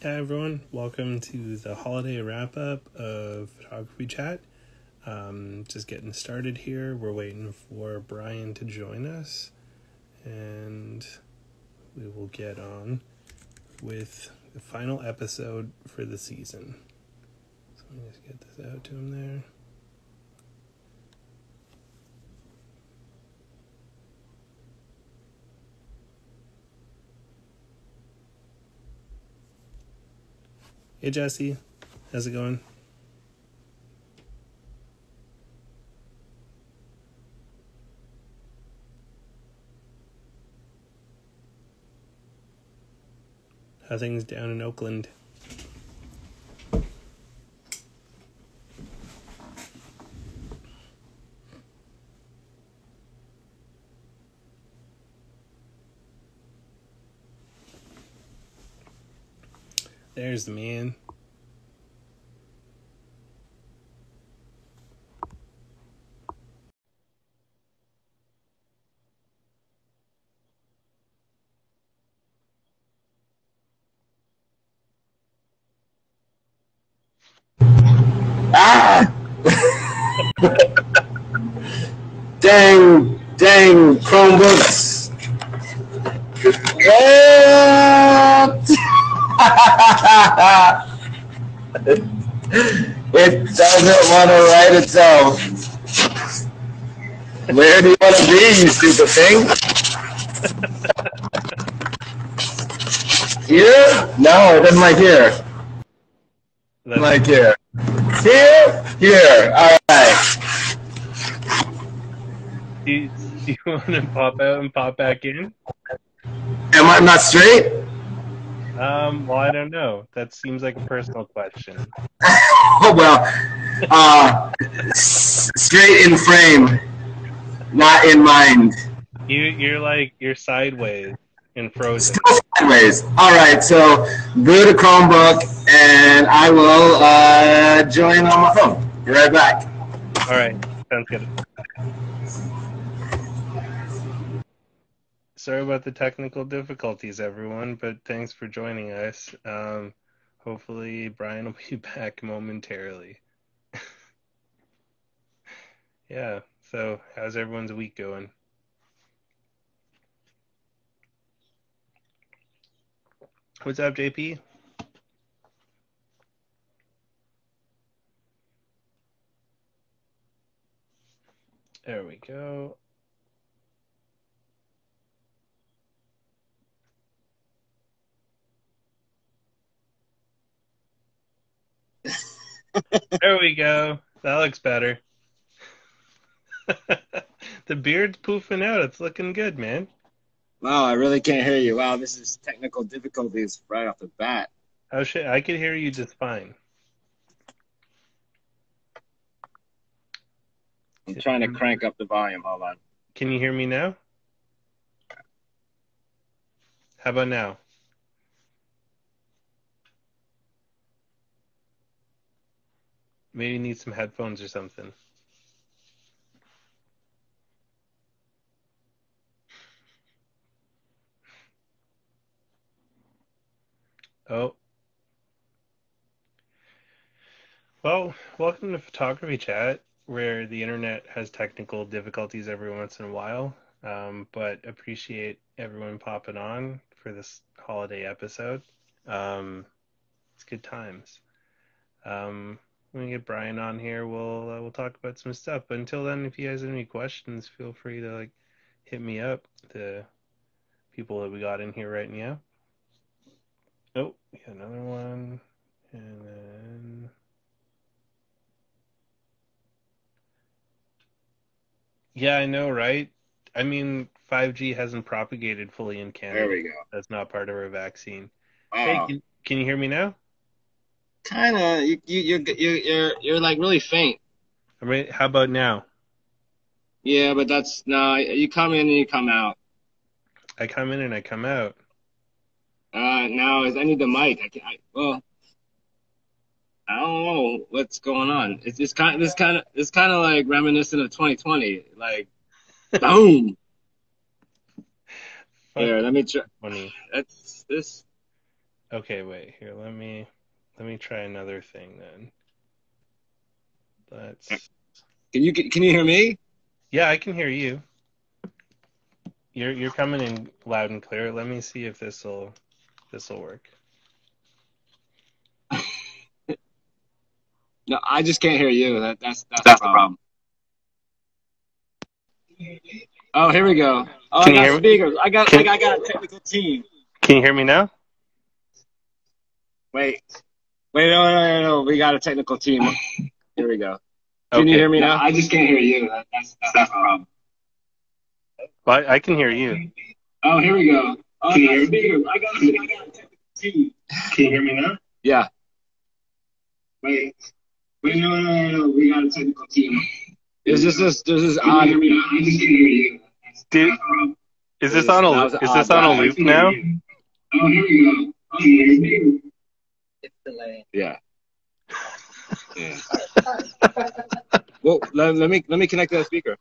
Hi everyone, welcome to the holiday wrap up of Photography Chat. Um, just getting started here. We're waiting for Brian to join us, and we will get on with the final episode for the season. So let me just get this out to him there. Hey Jesse, how's it going? How things down in Oakland? There's the man. Ah! dang, dang, Chromebooks. it doesn't want to write itself. Where do you want to be, you stupid thing? Here? No, it doesn't like here. That's- Like here. Here? Here. All right. do, you, do you want to pop out and pop back in? Am I not straight? Um, well, I don't know. That seems like a personal question. Oh, well, uh, s- straight in frame, not in mind. You, you're like you're sideways and frozen. Still sideways. All right, so go to Chromebook, and I will uh, join on my phone. Be right back. All right, sounds good. Sorry about the technical difficulties, everyone, but thanks for joining us. Um, hopefully, Brian will be back momentarily. yeah. So, how's everyone's week going? What's up, JP? There we go. There we go. That looks better. the beard's poofing out. It's looking good, man. Wow, I really can't hear you. Wow, this is technical difficulties right off the bat. Oh shit, I could hear you just fine. I'm trying to crank up the volume. Hold on. Can you hear me now? How about now? Maybe you need some headphones or something. Oh. Well, welcome to Photography Chat, where the internet has technical difficulties every once in a while. Um, but appreciate everyone popping on for this holiday episode. Um, it's good times. Um, when we get Brian on here, we'll uh, we'll talk about some stuff. But until then, if you guys have any questions, feel free to like hit me up. The people that we got in here right now. Oh, we got another one, and then yeah, I know, right? I mean, 5G hasn't propagated fully in Canada. There we go. That's not part of our vaccine. Wow. Hey, can, can you hear me now? Kind of. You, you, you're, you're, you're, like really faint. I mean, how about now? Yeah, but that's no. You come in and you come out. I come in and I come out. Uh, now is I need the mic. I can. I, well, I don't know what's going on. It's it's kind. This kind of. It's kind of like reminiscent of 2020. Like, boom. Here, let me try. funny. That's this. Okay, wait here. Let me let me try another thing then. Let's. Can you can you hear me? Yeah, I can hear you. You're you're coming in loud and clear. Let me see if this will this will work. No, I just can't hear you. That, that's that's, that's the problem. Oh, here we go. Oh, Can you I hear got me? I got Can- I got, I got a technical team. Can you hear me now? Wait, wait, no, no, no, no. We got a technical team. Here we go. Can Okay. you hear me now? I just can't hear you. That, that's that's the problem. Well, I, I can hear you. Oh, here we go. Oh, can you hear me? I got, I got a technical team. Can you hear me now? Yeah. Wait. Wait, no, no, no, no. We got a technical team. Is this this this is odd? I just can't hear you. Dude, is this on a is this on a loop now? Oh, here we go. Oh, can you hear me? It's delayed. Yeah. yeah. well, let, let me let me connect to that speaker.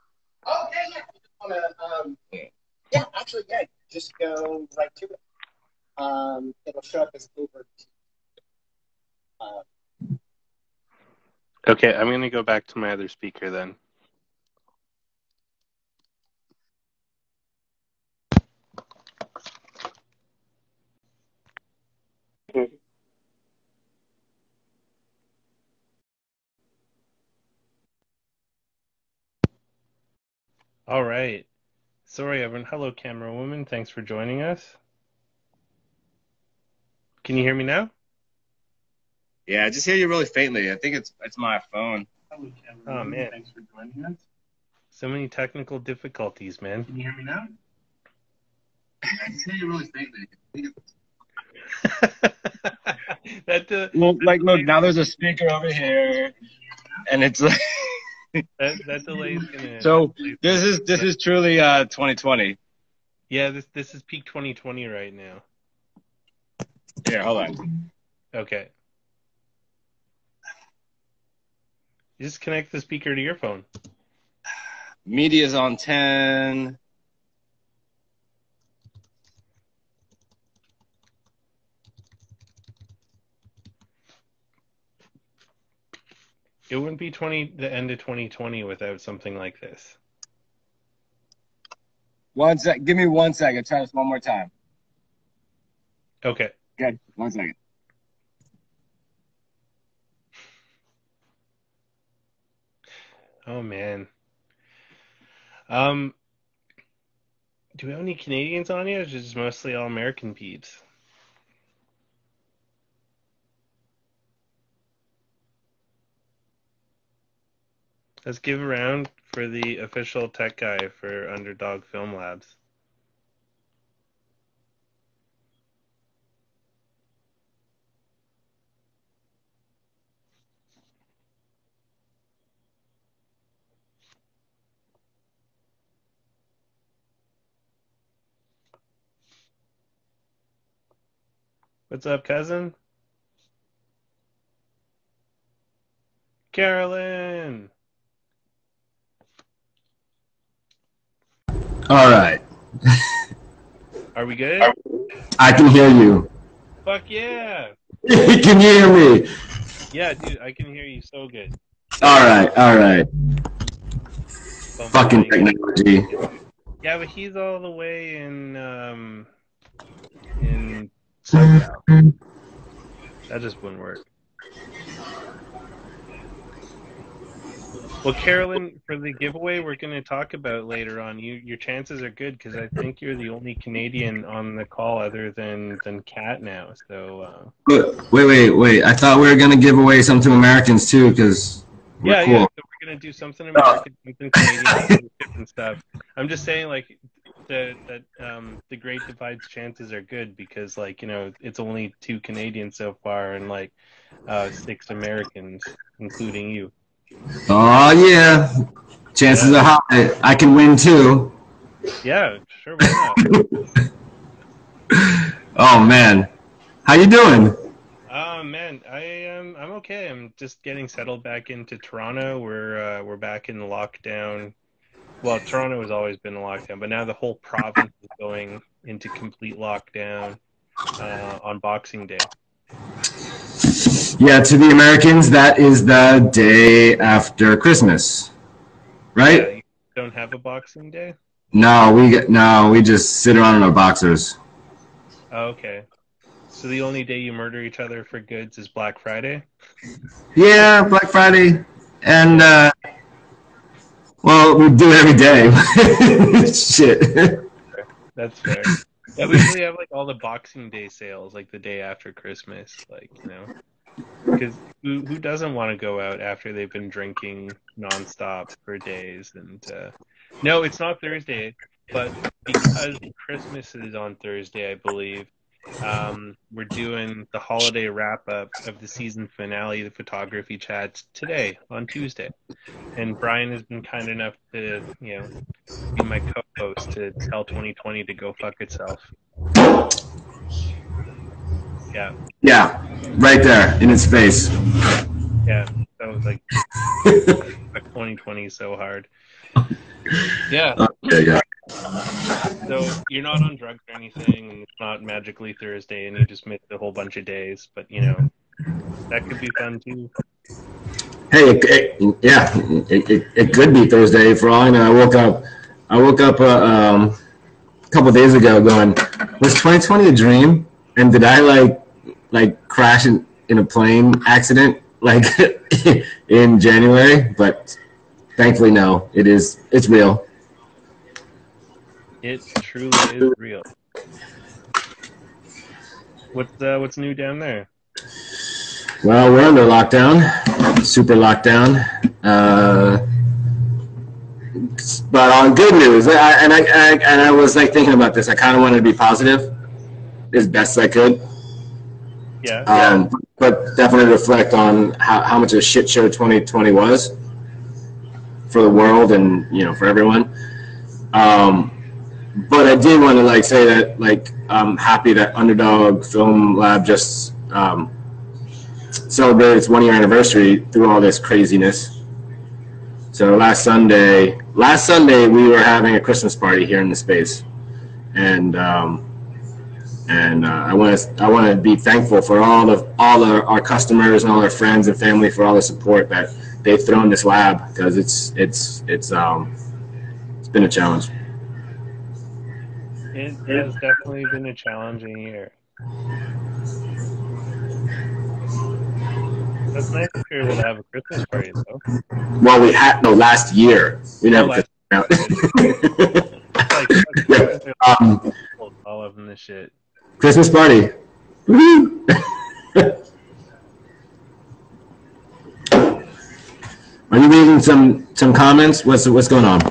Oh, yeah, yeah. Wanna, um, Yeah. yeah, actually, yeah. Just go right to it. Um, it'll show up as over. Uh, Okay, I'm gonna go back to my other speaker then. All right. Sorry, Evan. Hello, camera woman. Thanks for joining us. Can you hear me now? Yeah, I just hear you really faintly. I think it's it's my phone. Hello, camera Oh, man. Thanks for joining us. So many technical difficulties, man. Can you hear me now? I just hear you really faintly. that, uh, Well, like, look, now there's a speaker over here, and it's like, that that delay is gonna. so this is this is truly uh 2020. Yeah, this this is peak 2020 right now. Here, hold on. Okay. Just connect the speaker to your phone. Media's on 10. It wouldn't be 20 the end of 2020 without something like this. One sec. Give me one second. Try this one more time. Okay. Good. One second. Oh man. Um do we have any Canadians on here? Or is it just mostly all American peeps? Let's give a round for the official tech guy for Underdog Film Labs. What's up, cousin? Carolyn! All right. Are we good? I can hear you. Fuck yeah! can you hear me? Yeah, dude, I can hear you so good. All right. All right. Fucking technology. Yeah, but he's all the way in um in SoCal. That just wouldn't work. Well, Carolyn, for the giveaway we're going to talk about later on, you your chances are good because I think you're the only Canadian on the call other than than Kat now. So uh, Wait, wait, wait. I thought we were gonna give away some to Americans too, because we're yeah, cool. yeah. So we're gonna do something American, something Canadian, different stuff. I'm just saying, like, the that um the Great Divide's chances are good because, like, you know, it's only two Canadians so far and like uh six Americans, including you. Oh yeah. Chances are high. I can win too. Yeah, sure. Oh man. How you doing? Oh man, I am I'm okay. I'm just getting settled back into Toronto. We're uh, we're back in lockdown. Well, Toronto has always been in lockdown, but now the whole province is going into complete lockdown. uh, on Boxing Day. Yeah, to the Americans, that is the day after Christmas, Yeah, right? you don't have a Boxing Day? No, we get no, we just sit around in our boxers. Oh, okay. So the only day you murder each other for goods is Black Friday? Yeah, Black Friday, and uh, well, we do it every day. Shit. That's fair. Yeah, we usually have like all the Boxing Day sales like the day after Christmas, like you know, because who who doesn't want to go out after they've been drinking nonstop for days? And uh, no, it's not Thursday, but because Christmas is on Thursday, I believe. Um, we're doing the holiday wrap up of the season finale, the photography chats today on Tuesday, and Brian has been kind enough to, you know, be my co-host to tell 2020 to go fuck itself. Yeah, Yeah, right there in its face. yeah. That was like 2020 so hard. Yeah. Okay, yeah. So you're not on drugs or anything, and it's not magically Thursday, and you just missed a whole bunch of days. But you know, that could be fun too. Hey, it, it, yeah, it, it, it could be Thursday for all I know. I woke up, I woke up uh, um, a couple days ago going, was 2020 a dream? And did I like like crash in, in a plane accident like in January? But thankfully, no. It is. It's real. It truly is real. What's uh, what's new down there? Well, we're under lockdown, super lockdown. Uh, but on good news, I, and I, I and I was like thinking about this. I kind of wanted to be positive as best I could, Yeah, um, but definitely reflect on how, how much of a shit show 2020 was for the world and you know for everyone. Um, but I did want to like say that like I'm happy that Underdog Film Lab just um, celebrated its one year anniversary through all this craziness. So last Sunday, last Sunday we were having a Christmas party here in the space, and um, and uh, I want to I want to be thankful for all of all our, our customers and all our friends and family for all the support that they've thrown this lab because it's it's it's um it's been a challenge. it has definitely been a challenging year. That's nice to hear that I have a Christmas party though. Well, we had no last year we never. last- out. It's like Yeah, um, all of them this shit. Christmas party. Are you reading some some comments? What's what's going on?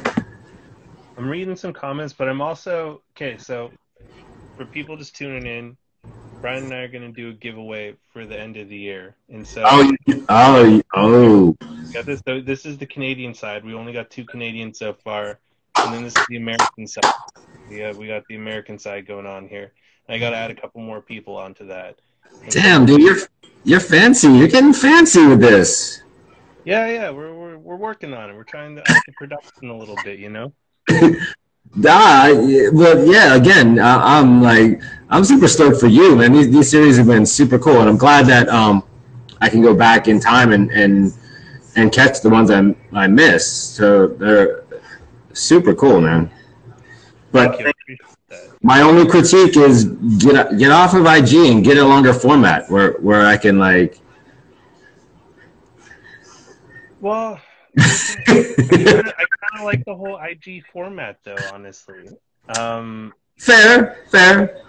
I'm reading some comments, but I'm also okay. So, for people just tuning in, Brian and I are going to do a giveaway for the end of the year, and so Oh, oh, oh. got this. So this is the Canadian side. We only got two Canadians so far, and then this is the American side. We got we got the American side going on here. I got to add a couple more people onto that. And Damn, dude, you're you're fancy. You're getting fancy with this. Yeah, yeah, we're we're we're working on it. We're trying to up the production a little bit, you know. Ah, yeah, but yeah, again, uh, I'm like, I'm super stoked for you, man. These, these series have been super cool, and I'm glad that um, I can go back in time and and and catch the ones I I missed. So they're super cool, man. But Thank you. I appreciate that. my only critique is get get off of IG and get a longer format where where I can like. Well, I kind of like the whole IG format, though. Honestly, um, fair, fair.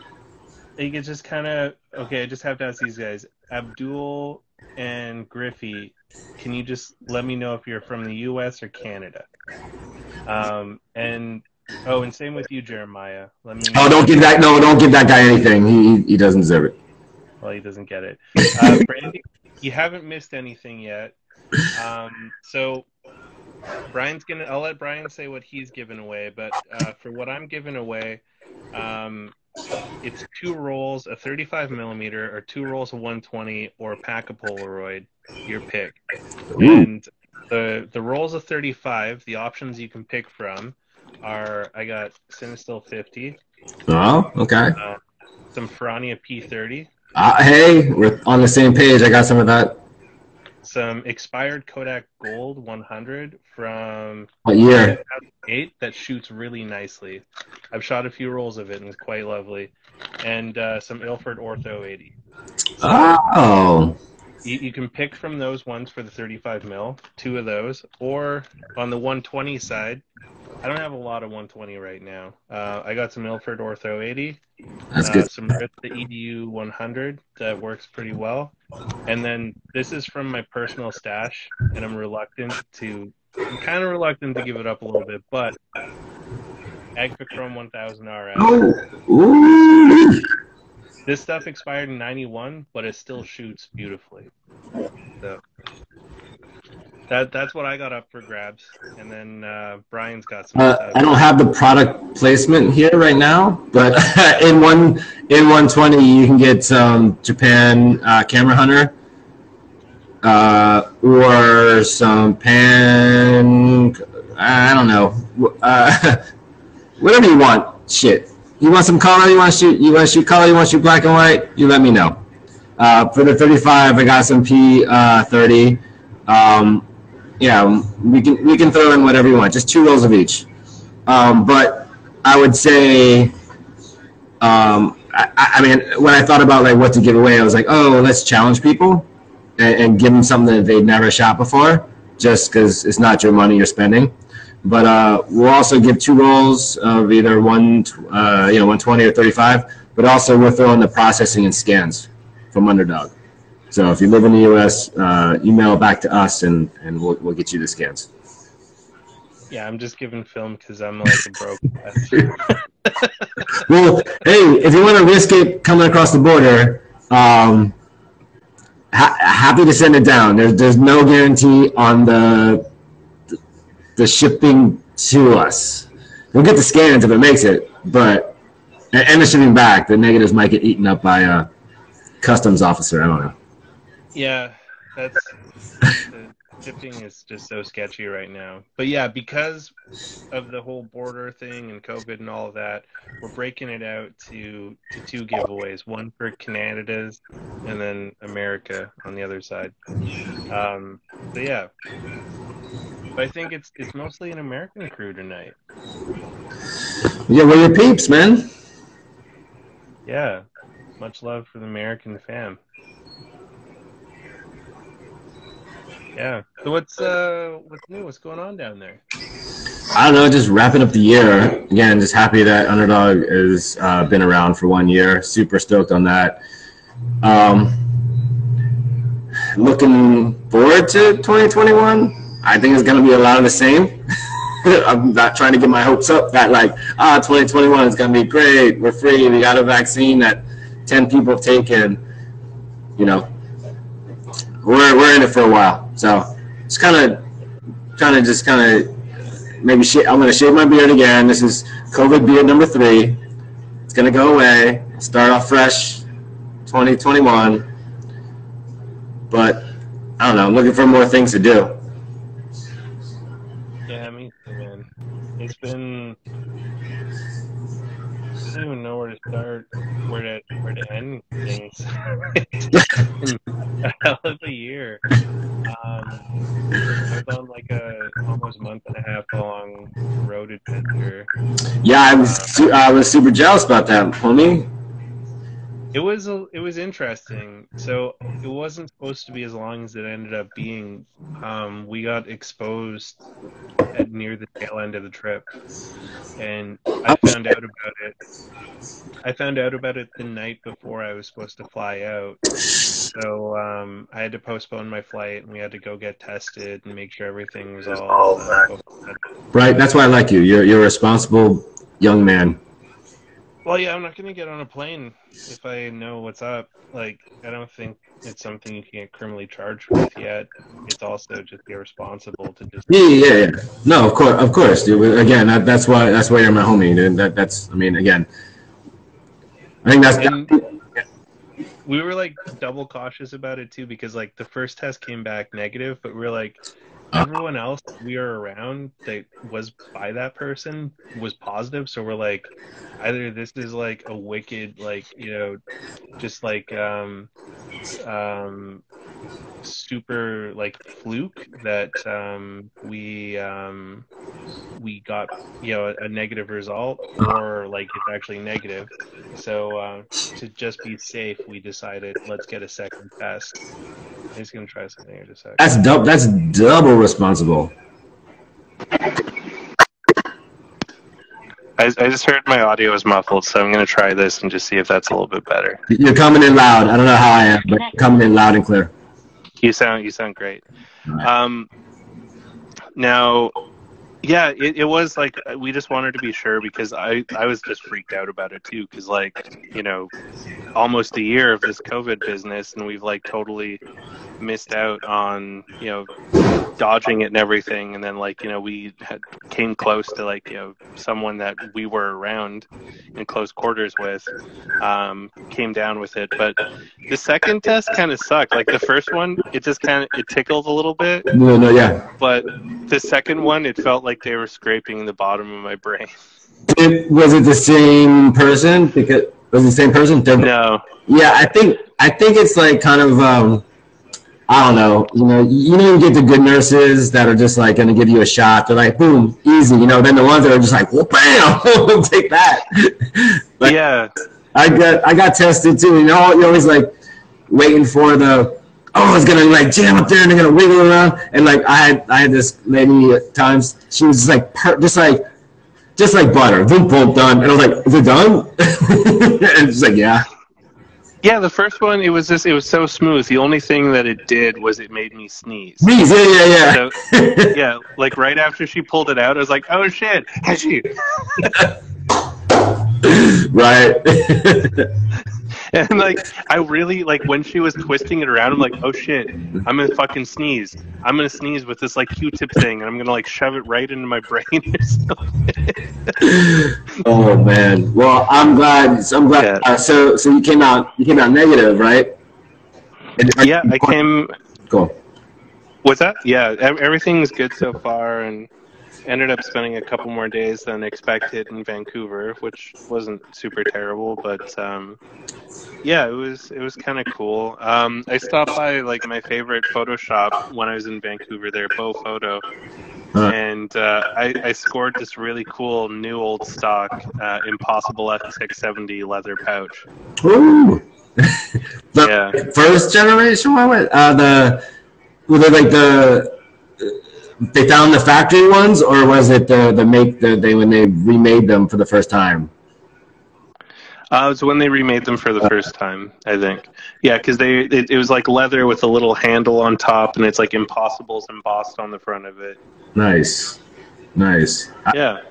You could just kind of okay. I just have to ask these guys, Abdul and Griffey. Can you just let me know if you're from the U.S. or Canada? Um, and oh, and same with you, Jeremiah. Let me. Oh, don't give that no, don't give that guy anything. He he- he doesn't deserve it. Well, he doesn't get it. Uh, Brandy, you haven't missed anything yet. Um, so Brian's gonna. I'll let Brian say what he's given away, but uh, for what I'm giving away, um, it's two rolls, a 35 millimeter, or two rolls of 120, or a pack of Polaroid. Your pick. Ooh. And the the rolls of 35. The options you can pick from are I got Cinestill 50, Oh, okay. some Ferrania P30, Uh, hey, we're on the same page. I got some of that. Some expired Kodak Gold 100 from What year? 2008 that shoots really nicely. I've shot a few rolls of it and it's quite lovely. And uh, some Ilford Ortho 80. Oh, You, you can pick from those ones for the 35 mil, two of those, or on the 120 side. I don't have a lot of 120 right now. Uh, I got some Ilford Ortho 80, that's uh, good. some Ritz the EDU 100 that works pretty well, and then this is from my personal stash, and I'm reluctant to, I'm kind of reluctant to give it up a little bit, but Agfachrome 1000 RS. Oh, ooh. This stuff expired in 91, but it still shoots beautifully. So that that's what I got up for grabs. And then uh, Brian's got some Uh. I don't have the product placement here right now, but in one in 120 you can get some Japan uh, Camera Hunter uh, or some Pan. I don't know, uh, whatever you want. Shit, you want some color? You want to shoot? You want to shoot color? You want to shoot black and white? You let me know. Uh, for the 35, I got some P30. Um, yeah, we can we can throw in whatever you want, just two rolls of each. Um, but I would say, um, I, I mean, when I thought about like what to give away, I was like, oh, let's challenge people and, and give them something that they've never shot before, just because it's not your money you're spending. But uh, we'll also give two rolls of either one, uh, you know, 120 or 35. But also we're throwing the processing and scans from Underdog. So if you live in the U.S., uh, email back to us and, and we'll, we'll get you the scans. Yeah, I'm just giving film because I'm like a broke. Well, hey, if you want to risk it coming across the border, um, ha- happy to send it down. There's there's no guarantee on the the shipping to us. We'll get the scans if it makes it, but and, the shipping back. The negatives might get eaten up by a customs officer. I don't know. yeah, that's shipping is just so sketchy right now. But yeah, because of the whole border thing and COVID and all of that, we're breaking it out to to two giveaways. One for Canada's, and then America on the other side. Um, but yeah, but I think it's it's mostly an American crew tonight. Yeah, well, your peeps, man. Yeah, much love for the American fam. Yeah. So what's uh what's new? What's going on down there? I don't know, just wrapping up the year. Again, just happy that Underdog has uh, been around for one year. Super stoked on that. Um, looking forward to 2021. I think it's going to be a lot of the same. I'm not trying to get my hopes up that like, ah, 2021 is going to be great. We're free. We got a vaccine that 10 people have taken. You know, we're, we're in it for a while. So it's kind of trying to just kind of maybe sh- I'm going to shave my beard again. This is COVID beard number three. It's going to go away. Start off fresh, 2021. But I don't know. I'm looking for more things to do. Yeah, me too, man. It's been I don't even know where to start, where to where to end things. a hell of a year. Um, I was on like a almost month and a half long road adventure. Yeah, I was su- I was super jealous about that, homie. It was a, it was interesting. So it wasn't supposed to be as long as it ended up being. Um, we got exposed at near the tail end of the trip, and I found out about it. I found out about it the night before I was supposed to fly out. So um, I had to postpone my flight, and we had to go get tested and make sure everything was all. Uh, Right, that's why I like you. You're you're a responsible young man. Well, yeah, I'm not gonna get on a plane if I know what's up. Like, I don't think it's something you can get criminally charged with yet. It's also just irresponsible to just. Yeah, yeah, yeah. No, of course, of course. Dude. Again, that, that's why that's why you're my homie. Dude. That that's. I mean, again, I think that's. And we were like double cautious about it too because like the first test came back negative, but we are like, everyone else we were around that was by that person was positive. So we're like, either this is like a wicked, like you know, just like um, um, super like fluke that um, we um, we got you know a, negative result or like it's actually negative. So uh, to just be safe, we decided let's get a second test. I'm gonna try something here just a second. That's double. That's double responsible. I, I just heard my audio was muffled, so I'm gonna try this and just see if that's a little bit better. You're coming in loud. I don't know how I am, but coming in loud and clear. You sound you sound great. Um, now, yeah, it, it was like we just wanted to be sure because I I was just freaked out about it too because like you know almost a year of this COVID business and we've like totally missed out on you know dodging it and everything. And then like you know we had came close to like you know someone that we were around in close quarters with um, came down with it. But the second test kind of sucked. Like the first one it just kind of it tickled a little bit. No no yeah. But the second one it felt like they were scraping the bottom of my brain it, was it the same person because was it the same person no yeah i think i think it's like kind of um I don't know. You know, you know, you get the good nurses that are just like going to give you a shot. They're like, boom, easy. You know, then the ones that are just like, well, bam, take that. Yeah. I got I got tested too. You know, you're always like waiting for the oh, it's gonna like jam up there and they're gonna wiggle around. And like I had I had this lady at times. She was just like per, just like just like butter. Boom, boom, done. And I was like, is it done? and she's like, yeah. Yeah, the first one it was just it was so smooth. The only thing that it did was it made me sneeze. Sneeze, yeah, yeah, yeah. So, yeah, like right after she pulled it out, I was like, "Oh shit, has she?" right. and like I really like when she was twisting it around, I'm like, oh shit, I'm gonna fucking sneeze. I'm gonna sneeze with this like Q-tip thing, and I'm gonna like shove it right into my brain or something. oh man. Well, I'm glad. I'm glad. Yeah. Uh, so, so you came out. You came out negative, right? yeah, I came. Cool. What's that? Yeah, everything's good so far, and ended up spending a couple more days than expected in Vancouver, which wasn't super terrible, but um, yeah, it was it was kind of cool. Um, I stopped by like my favorite photo shop when I was in Vancouver, there, Beau Photo, and uh, I, I, scored this really cool new old stock uh, Impossible SX-70 leather pouch. Ooh. the yeah. first generation one, uh, the were they like the they found the factory ones, or was it the the make the they when they remade them for the first time? Uh, it was when they remade them for the first time, I think. Yeah, because they it, it, was like leather with a little handle on top, and it's like Impossibles embossed on the front of it. Nice, nice. Yeah.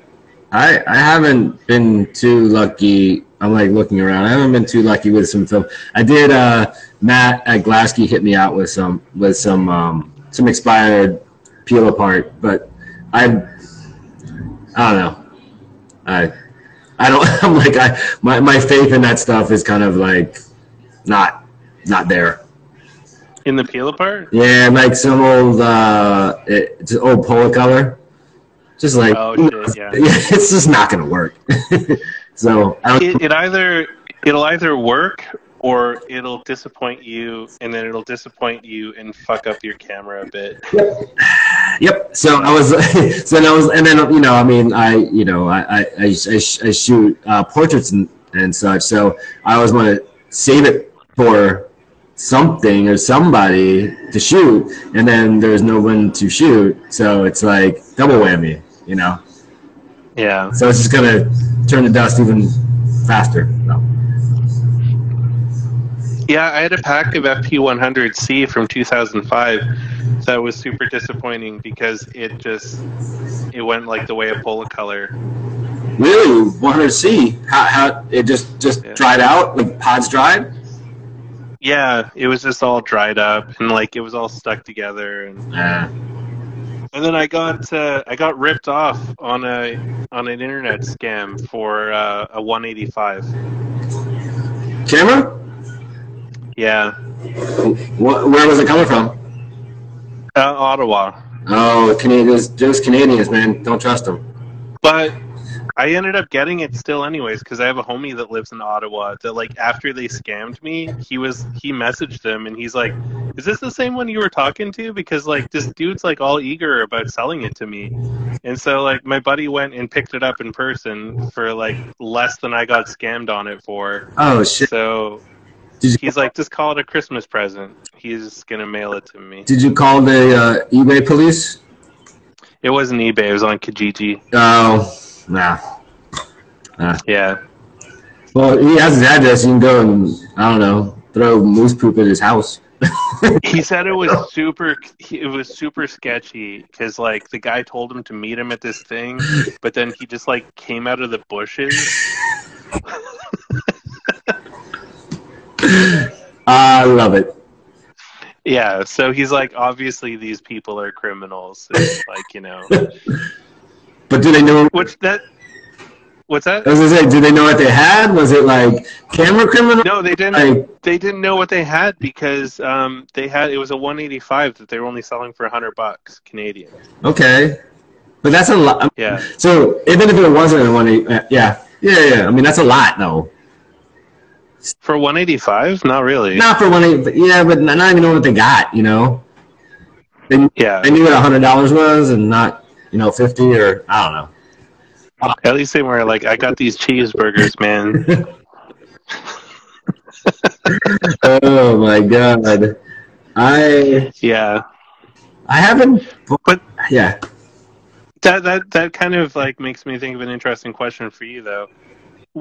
I I haven't been too lucky. I'm like looking around. I haven't been too lucky with some film. I did. Uh, Matt at Glasky hit me out with some with some um, some expired peel apart. But I'm, I don't know. I, I don't. I'm like I my my faith in that stuff is kind of like not not there. In the peel apart? Yeah, like some old uh, it's an old Polacolor. Just like oh, shit, yeah. it's just not gonna work. so it, it either it'll either work or it'll disappoint you and then it'll disappoint you and fuck up your camera a bit. Yep. Yep. So I was, so I was, and then you know, I mean, I, you know, I, I, I, I shoot uh, portraits and, and such. So I always want to save it for something or somebody to shoot, and then there's no one to shoot. So it's like double whammy, you know. Yeah. So it's just gonna turn the dust even faster. No. Yeah, I had a pack of FP100C from 2005 that was super disappointing because it just it went like the way of Polacolor. Really, 100C? How, how it just just yeah. dried out? Like pods dried? Yeah, it was just all dried up and like it was all stuck together and. Yeah. And then I got uh, I got ripped off on a on an internet scam for uh, a 185. Camera? Yeah. What, where was it coming from? Uh, Ottawa. Oh, Canadians, those Canadians, man, don't trust them. But I ended up getting it still anyways because I have a homie that lives in Ottawa that like after they scammed me, he was he messaged them and he's like, "Is this the same one you were talking to?" Because like this dude's like all eager about selling it to me, and so like my buddy went and picked it up in person for like less than I got scammed on it for. Oh shit! So Did he's like, just call it a Christmas present. He's gonna mail it to me. did you call the uh, eBay police? It wasn't eBay. It was on Kijiji. Oh, nah. Yeah. Well, he has his address. You can go and I don't know, throw moose poop at his house. he said it was super it was super sketchy because like the guy told him to meet him at this thing but then he just like came out of the bushes I love it. yeah so he's like obviously these people are criminals It's like you know But do they know? what's that what's that I was gonna say, do they know what they had? Was it like camera criminal? no they didn't Like, they didn't know what they had because um they had it was a 185 that they were only selling for 100 bucks canadian okay, but that's a lot. yeah So even if it wasn't a one, yeah, yeah, yeah. I mean, that's a lot, though. For 185 not really Not for one, but yeah, but not even know what they got. You know, they, yeah they knew what a hundred dollars was, and not you know fifty or I don't know. At least they were like, I got these cheeseburgers, man. oh my god, I yeah, I haven't. But- yeah, that that that kind of like makes me think of an interesting question for you, though.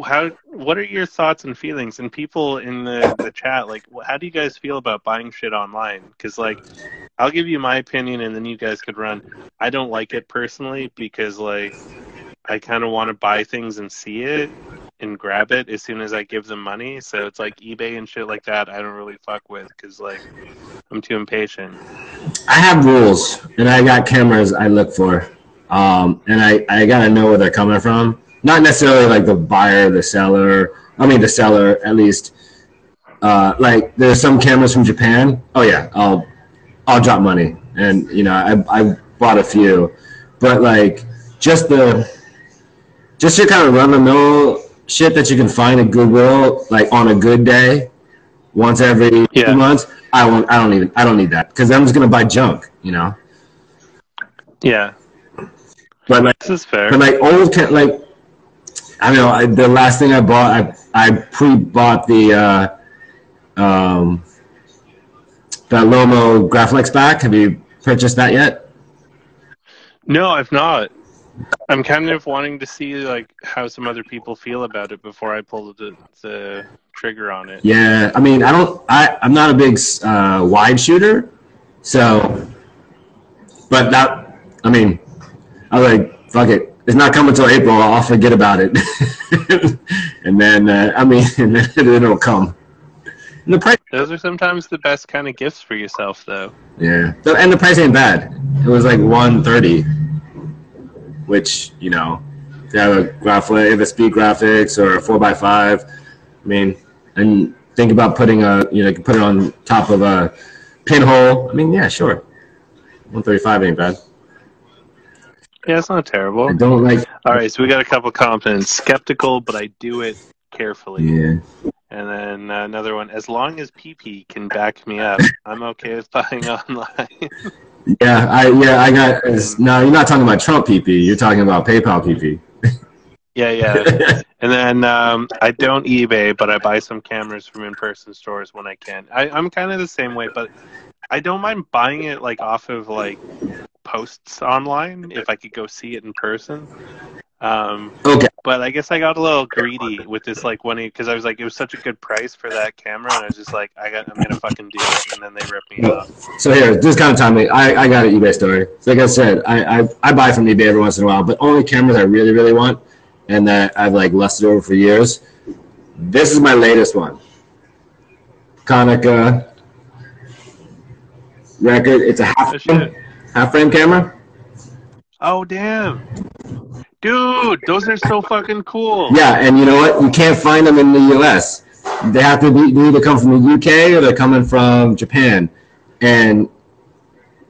How what are your thoughts and feelings? And people in the the chat, like, how do you guys feel about buying shit online? Because like, I'll give you my opinion, and then you guys could run. I don't like it personally because like, I kind of want to buy things and see it and grab it as soon as I give them money. So it's like eBay and shit like that. I don't really fuck with because like, I'm too impatient. I have rules, and I got cameras I look for, um, and I I gotta know where they're coming from. Not necessarily like the buyer, the seller. I mean, the seller at least. Uh, like there's some cameras from Japan. Oh yeah, I'll I'll drop money, and you know I I bought a few, but like just the just your kind of run the mill shit that you can find at Goodwill, like on a good day, once every Yeah. two months. I won't. I don't even. I don't need that because I'm just gonna buy junk, you know. Yeah, But like, this is fair. but like old, like I don't know. I, the last thing I bought, I I pre-bought the uh, um that LomoGraflok back. Have you purchased that yet? No, I've not. I'm kind of wanting to see like how some other people feel about it before I pull the the trigger on it. Yeah, I mean, I don't. I I'm not a big uh, wide shooter, so. But that, I mean, I was like, fuck it. It's not coming till April. I'll forget about it, and then uh, I mean, and then it'll come. And the price, Those are sometimes the best kind of gifts for yourself, though. yeah, and the price ain't bad. It was like one thirty, which you know, if you have a graphic, if it's speed graphics or a four x five, I mean, and think about putting a, you know, you can put it on top of a pinhole. I mean, yeah, sure. 135 ain't bad. Yeah, it's not terrible. I don't like, All right, so we got a couple comments. Skeptical, but I do it carefully. yeah. And then uh, another one. As long as PP can back me up, I'm okay with buying online. Yeah, I, yeah, I got, no, you're not talking about Trump PP. You're talking about PayPal PP. yeah, yeah. And then um, I don't eBay, but I buy some cameras from in-person stores when I can. I, I'm kind of the same way, but I don't mind buying it like off of like posts online if I could go see it in person. Um, Okay. But I guess I got a little greedy with this like one because I was like it was such a good price for that camera, and I was just like I got I'm gonna fucking do it, and then they ripped me off. So here, this kind of timing. I, I got an eBay story. So like I said, I, I I buy from eBay every once in a while, but only cameras I really really want, and that I've like lusted over for years. This is my latest one. Konica record. It's a half shit. half frame camera. Oh damn, dude, those are so fucking cool. Yeah, and you know what? You can't find them in the U.S. They have to be they either come from the U.K. or they're coming from Japan, and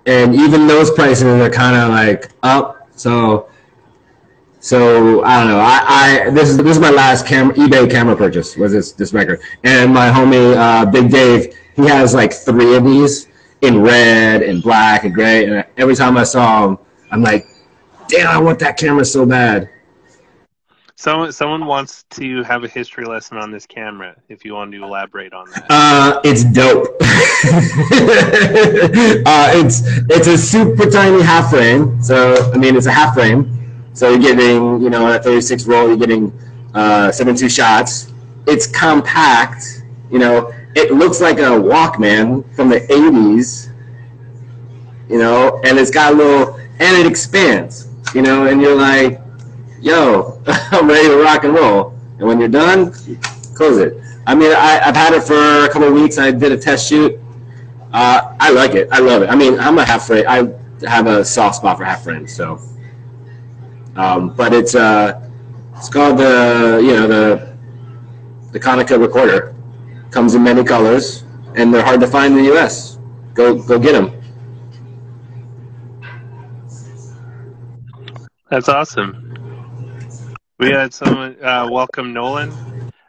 and even those prices are kind of like up. So, so I don't know. I, I this is this is my last camera eBay camera purchase was this this record, and my homie uh, Big Dave he has like three of these in red and black and gray, and every time I saw him, I'm like, damn, I want that camera so bad. Someone someone wants to have a history lesson on this camera. If you want to elaborate on that, Uh, it's dope. uh, it's it's a super tiny half frame. So I mean, it's a half frame. So you're getting, you know, at 36 roll, you're getting uh, 72 shots. It's compact. You know, it looks like a Walkman from the 80s. You know, and it's got a little, and it expands. You know, and you're like, yo, I'm ready to rock and roll. And when you're done, close it. I mean, I, I've had it for a couple of weeks. I did a test shoot. Uh, I like it. I love it. I mean, I'm a half frame. I have a soft spot for half frames, so. Um, but it's uh, it's called the you know the the Konica recorder. Comes in many colors, and they're hard to find in the U.S. Go go get them. that's awesome. We had someone uh, welcome Nolan.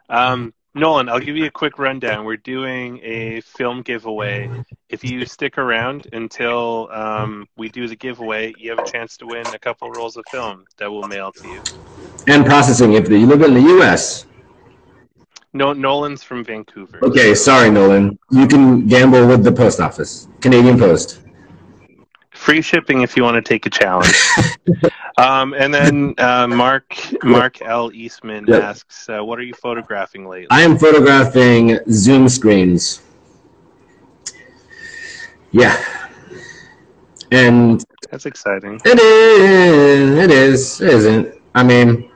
Um, Nolan, I'll give you a quick rundown. We're doing a film giveaway. If you stick around until um, we do the giveaway, you have a chance to win a couple rolls of film that we'll mail to you. And processing if you live in the U.S. No, Nolan's from Vancouver. Okay, sorry, Nolan. You can gamble with the post office, Canadian Post. Free shipping if you want to take a challenge. um, and then uh, Mark Mark L. Eastman Yep. asks, uh, "What are you photographing lately?" I am photographing Zoom screens. Yeah. And That's exciting. it is, it is, it isn't. I mean,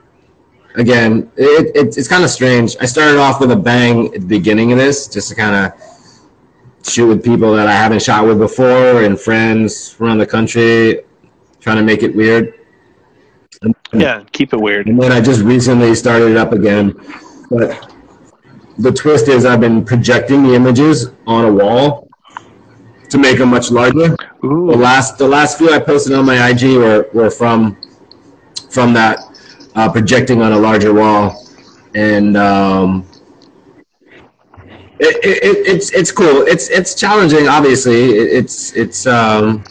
again, it, it, it's kind of strange. I started off with a bang at the beginning of this, just to kind of shoot with people that I haven't shot with before and friends around the country, trying to make it weird. Yeah, keep it weird. And then I just recently started it up again. But the twist is I've been projecting the images on a wall to make them much larger. The last the last few I posted on my IG were, were from from that uh, projecting on a larger wall, and um, it, it, it, it's it's cool. It's it's challenging. Obviously, it, it's it's um,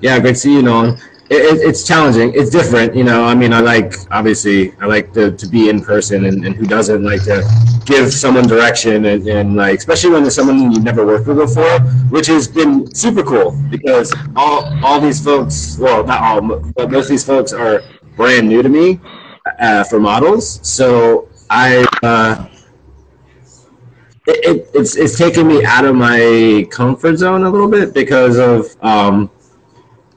yeah. Great to see you, Nolan. It, it's challenging. It's different, you know. I mean, I like obviously I like to, to be in person, and, and who doesn't like to give someone direction and, and like especially when there's someone you've never worked with before, which has been super cool because all all these folks, well, not all, but most of these folks are brand new to me uh, for models. So I. Uh, it, it, it's it's taken me out of my comfort zone a little bit because of um,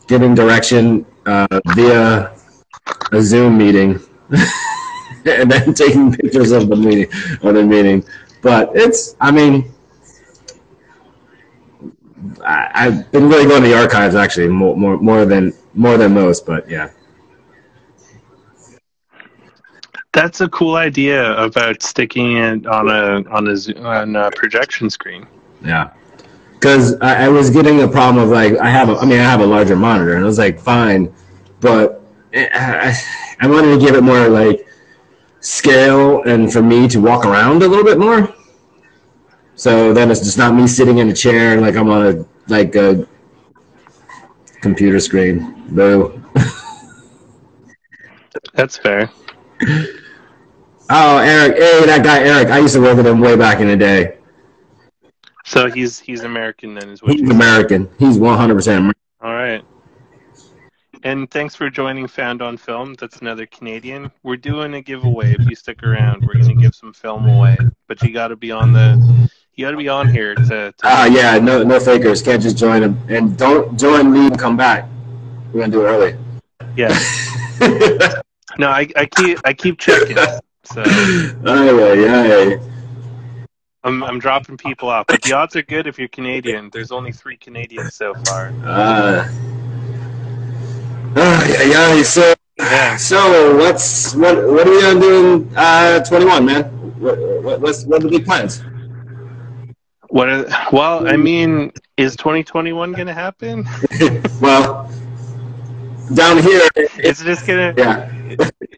giving direction uh, via a Zoom meeting, and then taking pictures of the meeting of the meeting. But it's, I mean, I, I've been really going to the archives actually more more more than more than most. But yeah, that's a cool idea about sticking it on a on a, on a projection screen. Yeah. Because I, I was getting a problem of like I have a, I mean I have a larger monitor and I was like fine, but eh, I, I, I wanted to give it more like scale and for me to walk around a little bit more. So then it's just not me sitting in a chair like I'm on a like a computer screen. Boo. That's fair. Oh, Eric, hey, that guy Eric. I used to work with him way back in the day. So he's he's American then, is what He's American. He's 100% American. All right. And thanks for joining Found on Film. That's another Canadian. We're doing a giveaway. If you stick around, we're gonna give some film away. But you got to be on the, you got to be on here to. Ah, yeah, no, no fakers. Can't just join them. And don't join, leave, and come back. We're gonna do it early. yeah. No, I, I keep I keep checking. So Ay, ay, ay. I'm I'm dropping people off. But the odds are good if you're Canadian. There's only three Canadians so far. Uh, ay, ay, ay. So, Yeah. so what's what? What are we gonna do in uh, 21, man? What, what, what's what are the big plans? What? Are, well, I mean, is 2021 going to happen? well, down here, Is it just gonna? yeah,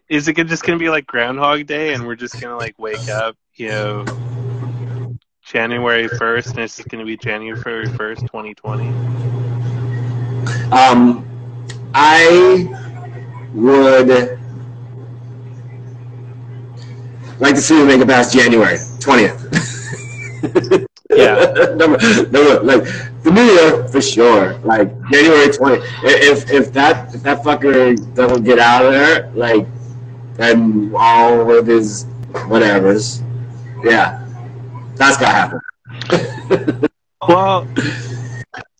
Is it just gonna be like Groundhog Day, and we're just gonna like wake up, you know, January 1st, and it's just gonna be January 1st, 2020? um, I would like to see we make it past January twentieth. Yeah. number, number, like year for sure. Like January twenty. If if that if that fucker doesn't get out of there, like, and all of his whatevers, yeah, that's gotta happen. Well,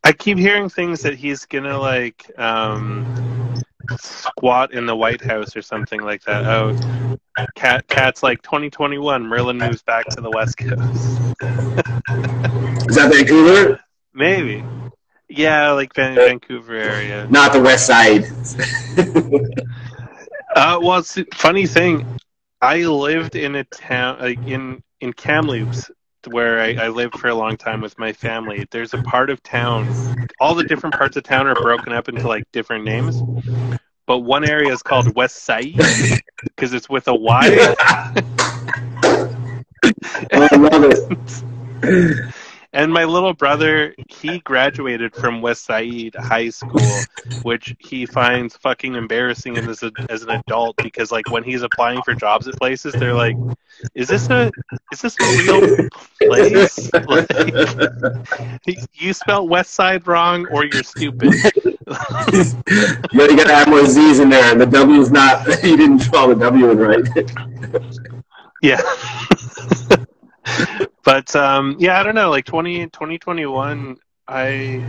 I keep hearing things that he's gonna like um, squat in the White House or something like that. Oh, cat, cat's like 2021. Merlin moves back to the West Coast. Is that Vancouver? Maybe. Yeah, like Van- Vancouver area. Not the West Side. Uh, well, it's funny thing. I lived in a town like in in Kamloops, where I, I lived for a long time with my family. There's a part of town. All the different parts of town are broken up into like different names, but one area is called Westsyde because it's with a Y. I love it. And my little brother, he graduated from Westsyde High School, which he finds fucking embarrassing as, a, as an adult because, like, when he's applying for jobs at places, they're like, "Is this a is this a real place? Like, you spelled West Side wrong, or you're stupid." you gotta add more Z's in there. And the W's not. You didn't spell the W in right. Yeah. But um, yeah, I don't know. Like 20, 2021, I,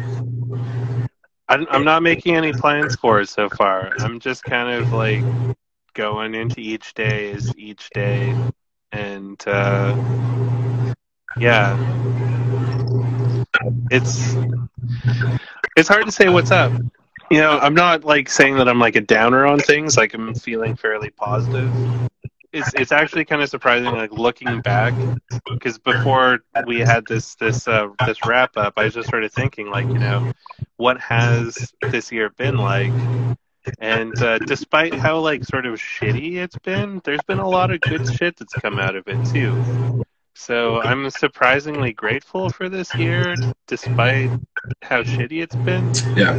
I'm not making any plans for it so far. I'm just kind of like going into each day as each day, and uh, yeah, it's it's hard to say what's up. You know, I'm not like saying that I'm like a downer on things. Like I'm feeling fairly positive it's it's actually kind of surprising like looking back because before we had this this uh, this wrap up i was just started thinking like you know what has this year been like? And uh, despite how like sort of shitty it's been there's been a lot of good shit that's come out of it too. So i'm surprisingly grateful for this year despite how shitty it's been. Yeah,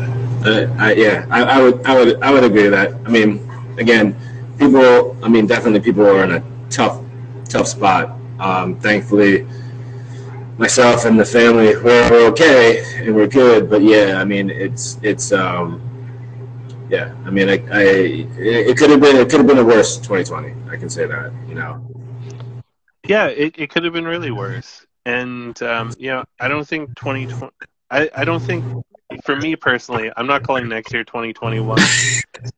uh, I, yeah, I, I would, I would, I would agree with that. I mean, again, people. I mean, definitely people are in a tough, tough spot. Um, thankfully, myself and the family we're, we're okay and we're good. But yeah, I mean, it's it's um, yeah. I mean, I, I it, could have been it could have been a worse 2020. I can say that. You know. Yeah, it, it could have been really worse. And um, you know, I don't think 2020 I, I don't think for me personally, I'm not calling next year 2021.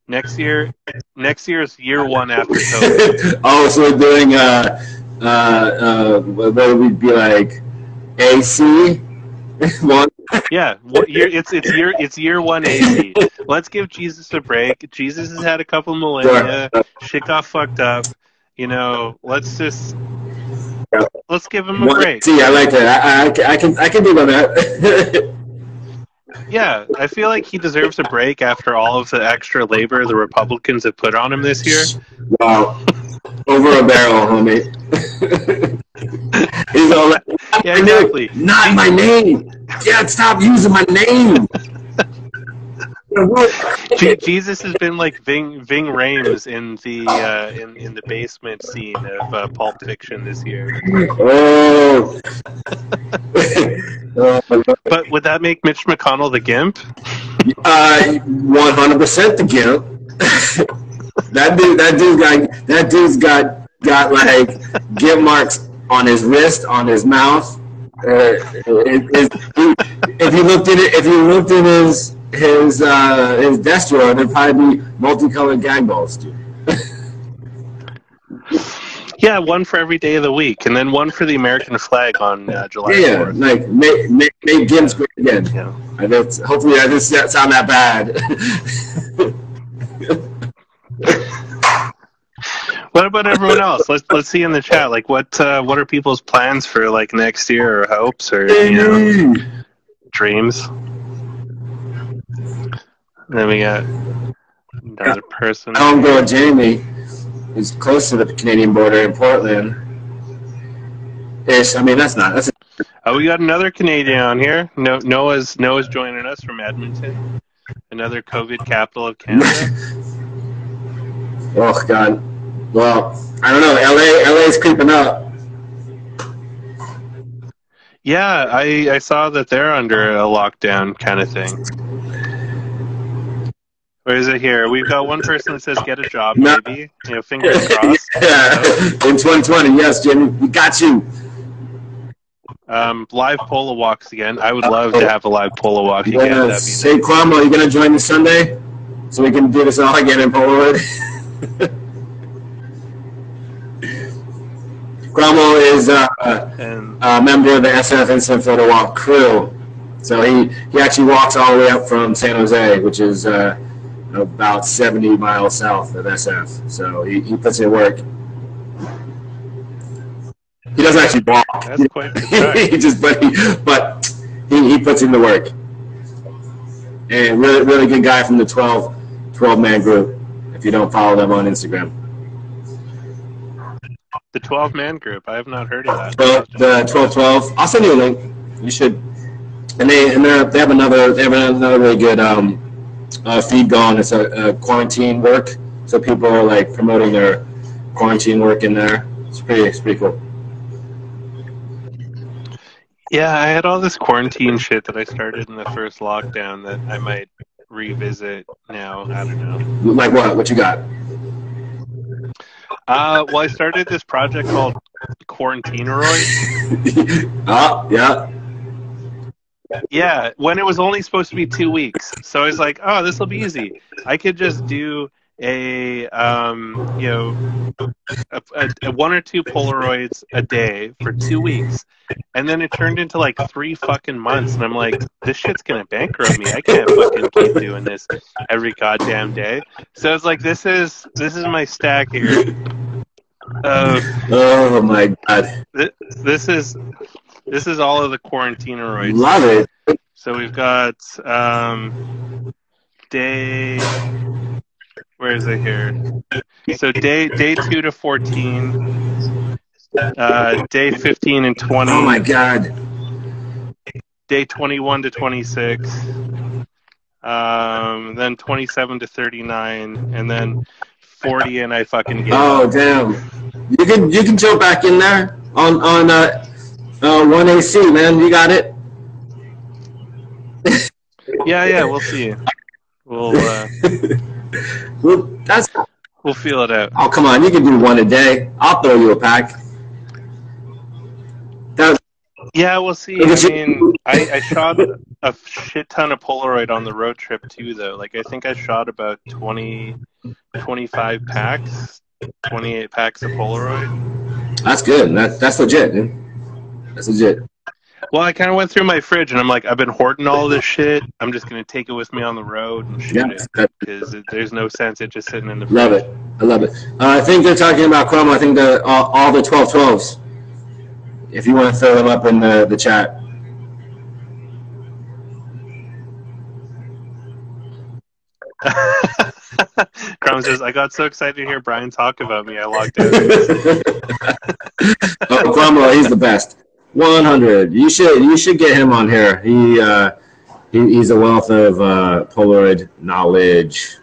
next year next year is year 1 after COVID. oh, so we're doing uh, uh, uh, what would be like? AC one. Yeah, what year it's it's year it's year 1 AC. Let's give Jesus a break. Jesus has had a couple millennia. Shit got fucked up. You know, let's just let's give him a One break. See, I like that. I, I, I can I can do that. Yeah, I feel like he deserves a break after all of the extra labor the Republicans have put on him this year. wow, over a barrel, homie. He's all like, Yeah, exactly. not my name. Dad, stop using my name. Je- Jesus has been like Ving Ving Rhames in the uh, in in the basement scene of uh, Pulp Fiction this year. oh. oh my God. But would that make Mitch McConnell the Gimp? Uh, one hundred percent the gimp. that dude, that dude got that dude's got got like gimp marks on his wrist, on his mouth. Uh, it, it, if you looked in it, if you looked in his his uh, his desk drawer, there'd probably be multicolored gag balls, dude. Yeah, one for every day of the week, and then one for the American flag on uh, July Yeah, Fourth. like make make, make great again. Yeah. I hopefully, I didn't sound that bad. what about everyone else? Let's let's see in the chat. Like, what uh, what are people's plans for like next year, or hopes, or you know, dreams? Then we got another person. Homegirl Jamie, who's close to the Canadian border in Portland. Ish. I mean, that's not. That's Oh, we got another Canadian on here. No, Noah's Noah's joining us from Edmonton, another COVID capital of Canada. oh God. Well, I don't know. LA, LA is creeping up. Yeah, I I saw that they're under a lockdown kind of thing. Where is it here? We've got one person that says get a job, No. maybe. You know, fingers crossed. yeah. In 2020, yes, Jimmy, we got you. Um, live polo walks again. I would love to have a live polo walk again. That'd Yes. be Hey, Cromwell, you gonna join this Sunday so we can do this all again in Polaroid? Cromwell is uh, a member of the SF Instant Photo Walk crew. So he, he actually walks all the way up from San Jose, which is uh, about 70 miles south of SF. So he, he puts in work. He doesn't actually walk. that's quite he just, but he, but he, he puts in the work. And really, really good guy from the 12, 12 man group. If you don't follow them on Instagram, The twelve man group. I have not heard of that. well, the 12, 12. I'll send you a link. You should. And they and they have another they have another really good um, uh, feed Gone It's a, a quarantine work, so people are like promoting their quarantine work in there. It's pretty it's pretty cool. Yeah, I had all this quarantine shit that I started in the first lockdown that I might revisit now. I don't know. Like what? What you got? Uh, well, I started this project called Quarantineroid. Ah, yeah. Yeah, when it was only supposed to be two weeks. So I was like, oh, this will be easy. I could just do a, um, you know, a, a, a one or two Polaroids a day for two weeks. And then it turned into like three fucking months. And I'm like, this shit's going to bankrupt me. I can't fucking keep doing this every goddamn day. So it's like, this is, this is my stack here. Oh my god, th- this is, this is all of the Quarantineroids. love it. So we've got um, day. Where is it here? So day day two to fourteen, uh, day fifteen and twenty. Oh my god. day twenty one to twenty six, um, then twenty seven to thirty nine, and then forty, and I fucking gave Oh damn. You can you can jump back in there on on uh, uh one AC man. You got it. Yeah, yeah, we'll see. We'll uh, well, that's we'll feel it out. oh come on. You can do one a day. I'll throw you a pack. That Yeah, we'll see. I mean, I, I shot a shit ton of Polaroid on the road trip too, though. Like, I think I shot about 20, 25 packs, 28 packs of Polaroid. that's good. That that's legit. Dude. That's legit. Well, I kind of went through my fridge and I'm like, I've been hoarding all this shit. I'm just going to take it with me on the road and shoot Yeah, it. Because there's no sense it just sitting in the fridge. love it. I love it. Uh, I think they're talking about Chrome. I think the all, all the 12 12s. If you want to throw them up in the, the chat. Crom says, I got so excited to hear Brian talk about me, I logged out. oh, Cromwell, he's the best. 100. You should you should get him on here. He uh, he, he's a wealth of uh, Polaroid knowledge.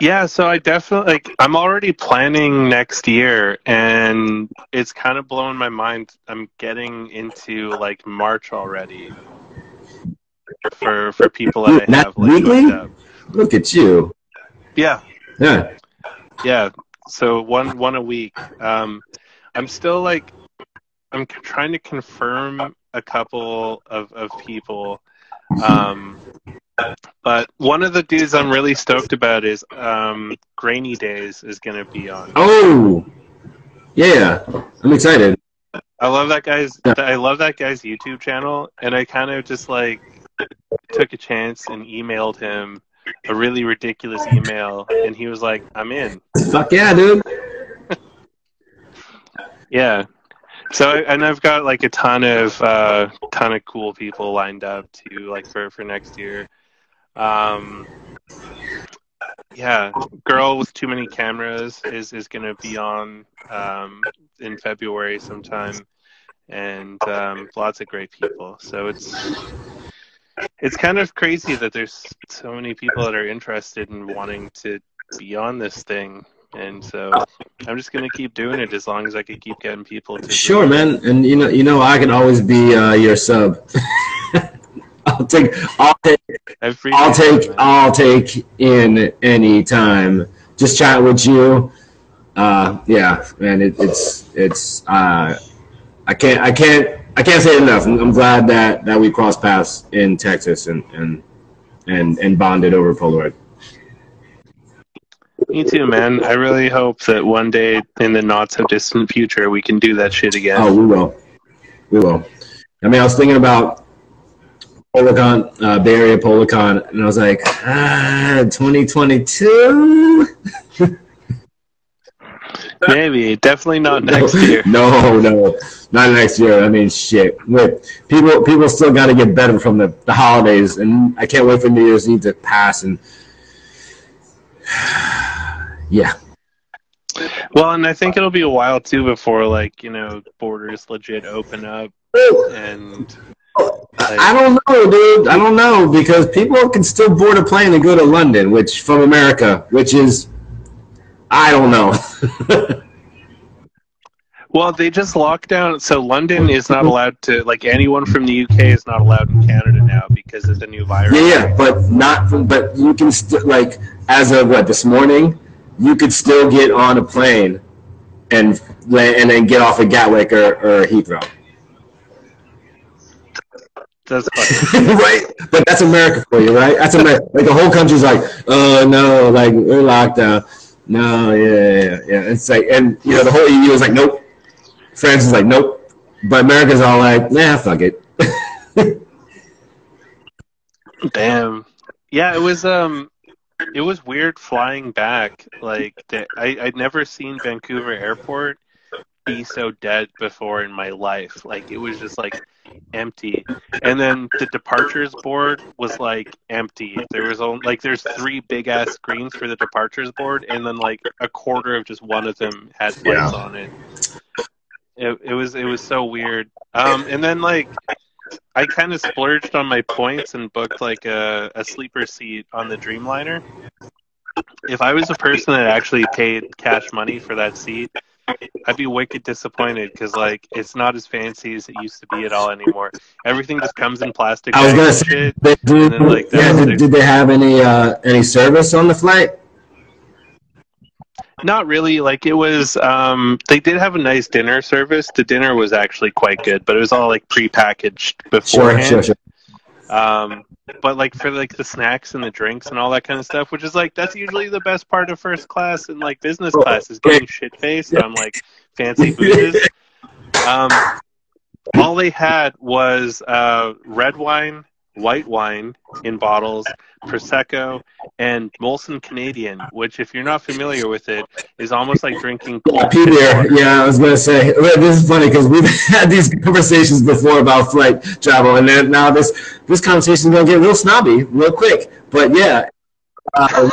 Yeah, so I definitely like I'm already planning next year and it's kind of blowing my mind. I'm getting into like March already for for people that I have like? Look at you. Yeah, Yeah. yeah. So one one a week. Um I'm still like I'm trying to confirm a couple of of people um but one of the dudes I'm really stoked about is um Grainy Days is going to be on. Oh. Yeah. I'm excited. I love that guy's. I love that guy's YouTube channel, and I kind of just like took a chance and emailed him a really ridiculous email, and he was like, "I'm in." Fuck yeah, dude. Yeah. So and I've got like a ton of uh, ton of cool people lined up to like for for next year. Um, yeah, girl with too many cameras is is gonna be on um, in February sometime, and um, lots of great people. So it's it's kind of crazy that there's so many people that are interested in wanting to be on this thing and so I'm just gonna keep doing it as long as I can keep getting people to. Sure, man, and you know, you know, I can always be uh, your sub. I'll take, I'll take, I'll take, I'll take in any time. Just chat with you. Uh, yeah, man, it, it's it's. Uh, I can't, I can't, I can't say enough. I'm, I'm glad that that we crossed paths in Texas and and and and bonded over Polaroid. Me too, man. I really hope that one day in the not so distant future we can do that shit again. Oh, we will. We will. I mean, I was thinking about PolaCon, uh, Bay Area PolaCon, and I was like, ah, 2022? Maybe. Definitely not next year. No, no. Not next year. I mean, shit. Wait, people people still got to get better from the, the holidays, and I can't wait for New Year's Eve to pass and yeah. Well, and I think it'll be a while too before like you know borders legit open up and. Like, I don't know, dude. I don't know because people can still board a plane and go to London, which from America, which is, I don't know. well, they just locked down. So London is not allowed to like anyone from the UK is not allowed in Canada now because of the new virus. Yeah, yeah, but not. From, but you can still like as of what this morning you could still get on a plane and and then get off at Gatwick or, or Heathrow. That's right, but that's America for you, right? That's America. Like the whole country's like, oh no, like we're locked down. No, yeah, yeah, yeah. It's like, and you know, the whole EU is like, nope. France is like, nope. But America's all like, nah, fuck it. Damn. Yeah, it was um it was weird flying back. Like the, I, I'd never seen Vancouver Airport be so dead before in my life. Like it was just like empty. And then the departures board was like empty. There was only like there's three big ass screens for the departures board, and then like a quarter of just one of them had flights yeah. on it. It it was it was so weird. Um, and then like I kind of splurged on my points and booked like a, a sleeper seat on the Dreamliner. If I was a person that actually paid cash money for that seat, I'd be wicked disappointed because like it's not as fancy as it used to be at all anymore. Everything just comes in plastic. I was gonna say, did, then, like, yeah, did, did, they have any uh, any service on the flight? Not really. Like it was, um, they did have a nice dinner service. The dinner was actually quite good, but it was all like pre-packaged beforehand. Sure, sure, sure. Um, but like for like the snacks and the drinks and all that kind of stuff, which is like that's usually the best part of first class and like business class is getting shit faced on like fancy booze. Um, all they had was uh, red wine, white wine in bottles, prosecco, and Molson Canadian, which, if you're not familiar with it, is almost like drinking cold beer. Yeah, I was gonna say this is funny because we've had these conversations before about flight travel, and then now this this conversation is gonna get real snobby real quick. But yeah. Uh,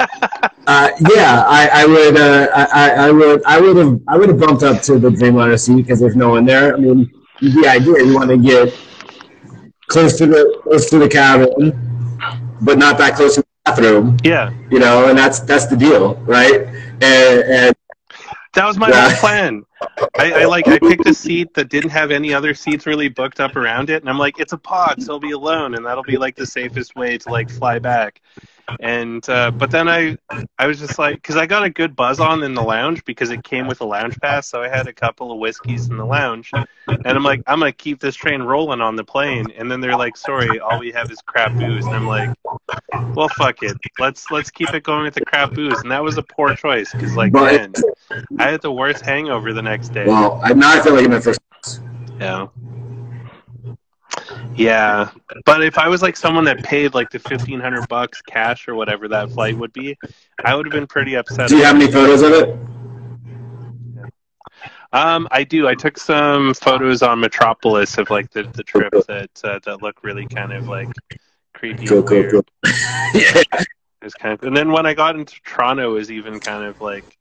uh, yeah, I, I would, uh, I, I would, I would have, I would have bumped up to the Dreamliner seat because there's no one there. I mean, the idea you want to get close to the close to the cabin, but not that close to the bathroom. Yeah, you know, and that's that's the deal, right? And, and that was my uh, whole plan. I, I, like I picked a seat that didn't have any other seats really booked up around it, and I'm like, it's a pod, so I'll be alone, and that'll be like the safest way to like fly back and uh, but then I I was just like because I got a good buzz on in the lounge because it came with a lounge pass, so I had a couple of whiskeys in the lounge, and I'm like I'm gonna keep this train rolling on the plane, and then they're like, sorry, all we have is crap booze, and I'm like, well, fuck it, let's let's keep it going with the crap booze, and that was a poor choice because like but, man, I had the worst hangover the next day. Well, I now I feel like I'm at first. Yeah. Yeah, but if I was like someone that paid like the fifteen hundred bucks cash or whatever that flight would be, I would have been pretty upset. Do you have any photos of it? Um, I do. I took some photos on Metropolis of like the, the trip that uh, that look really kind of like creepy. Cool, cool, cool. yeah. It was kind of, and then when I got into Toronto, it was even kind of like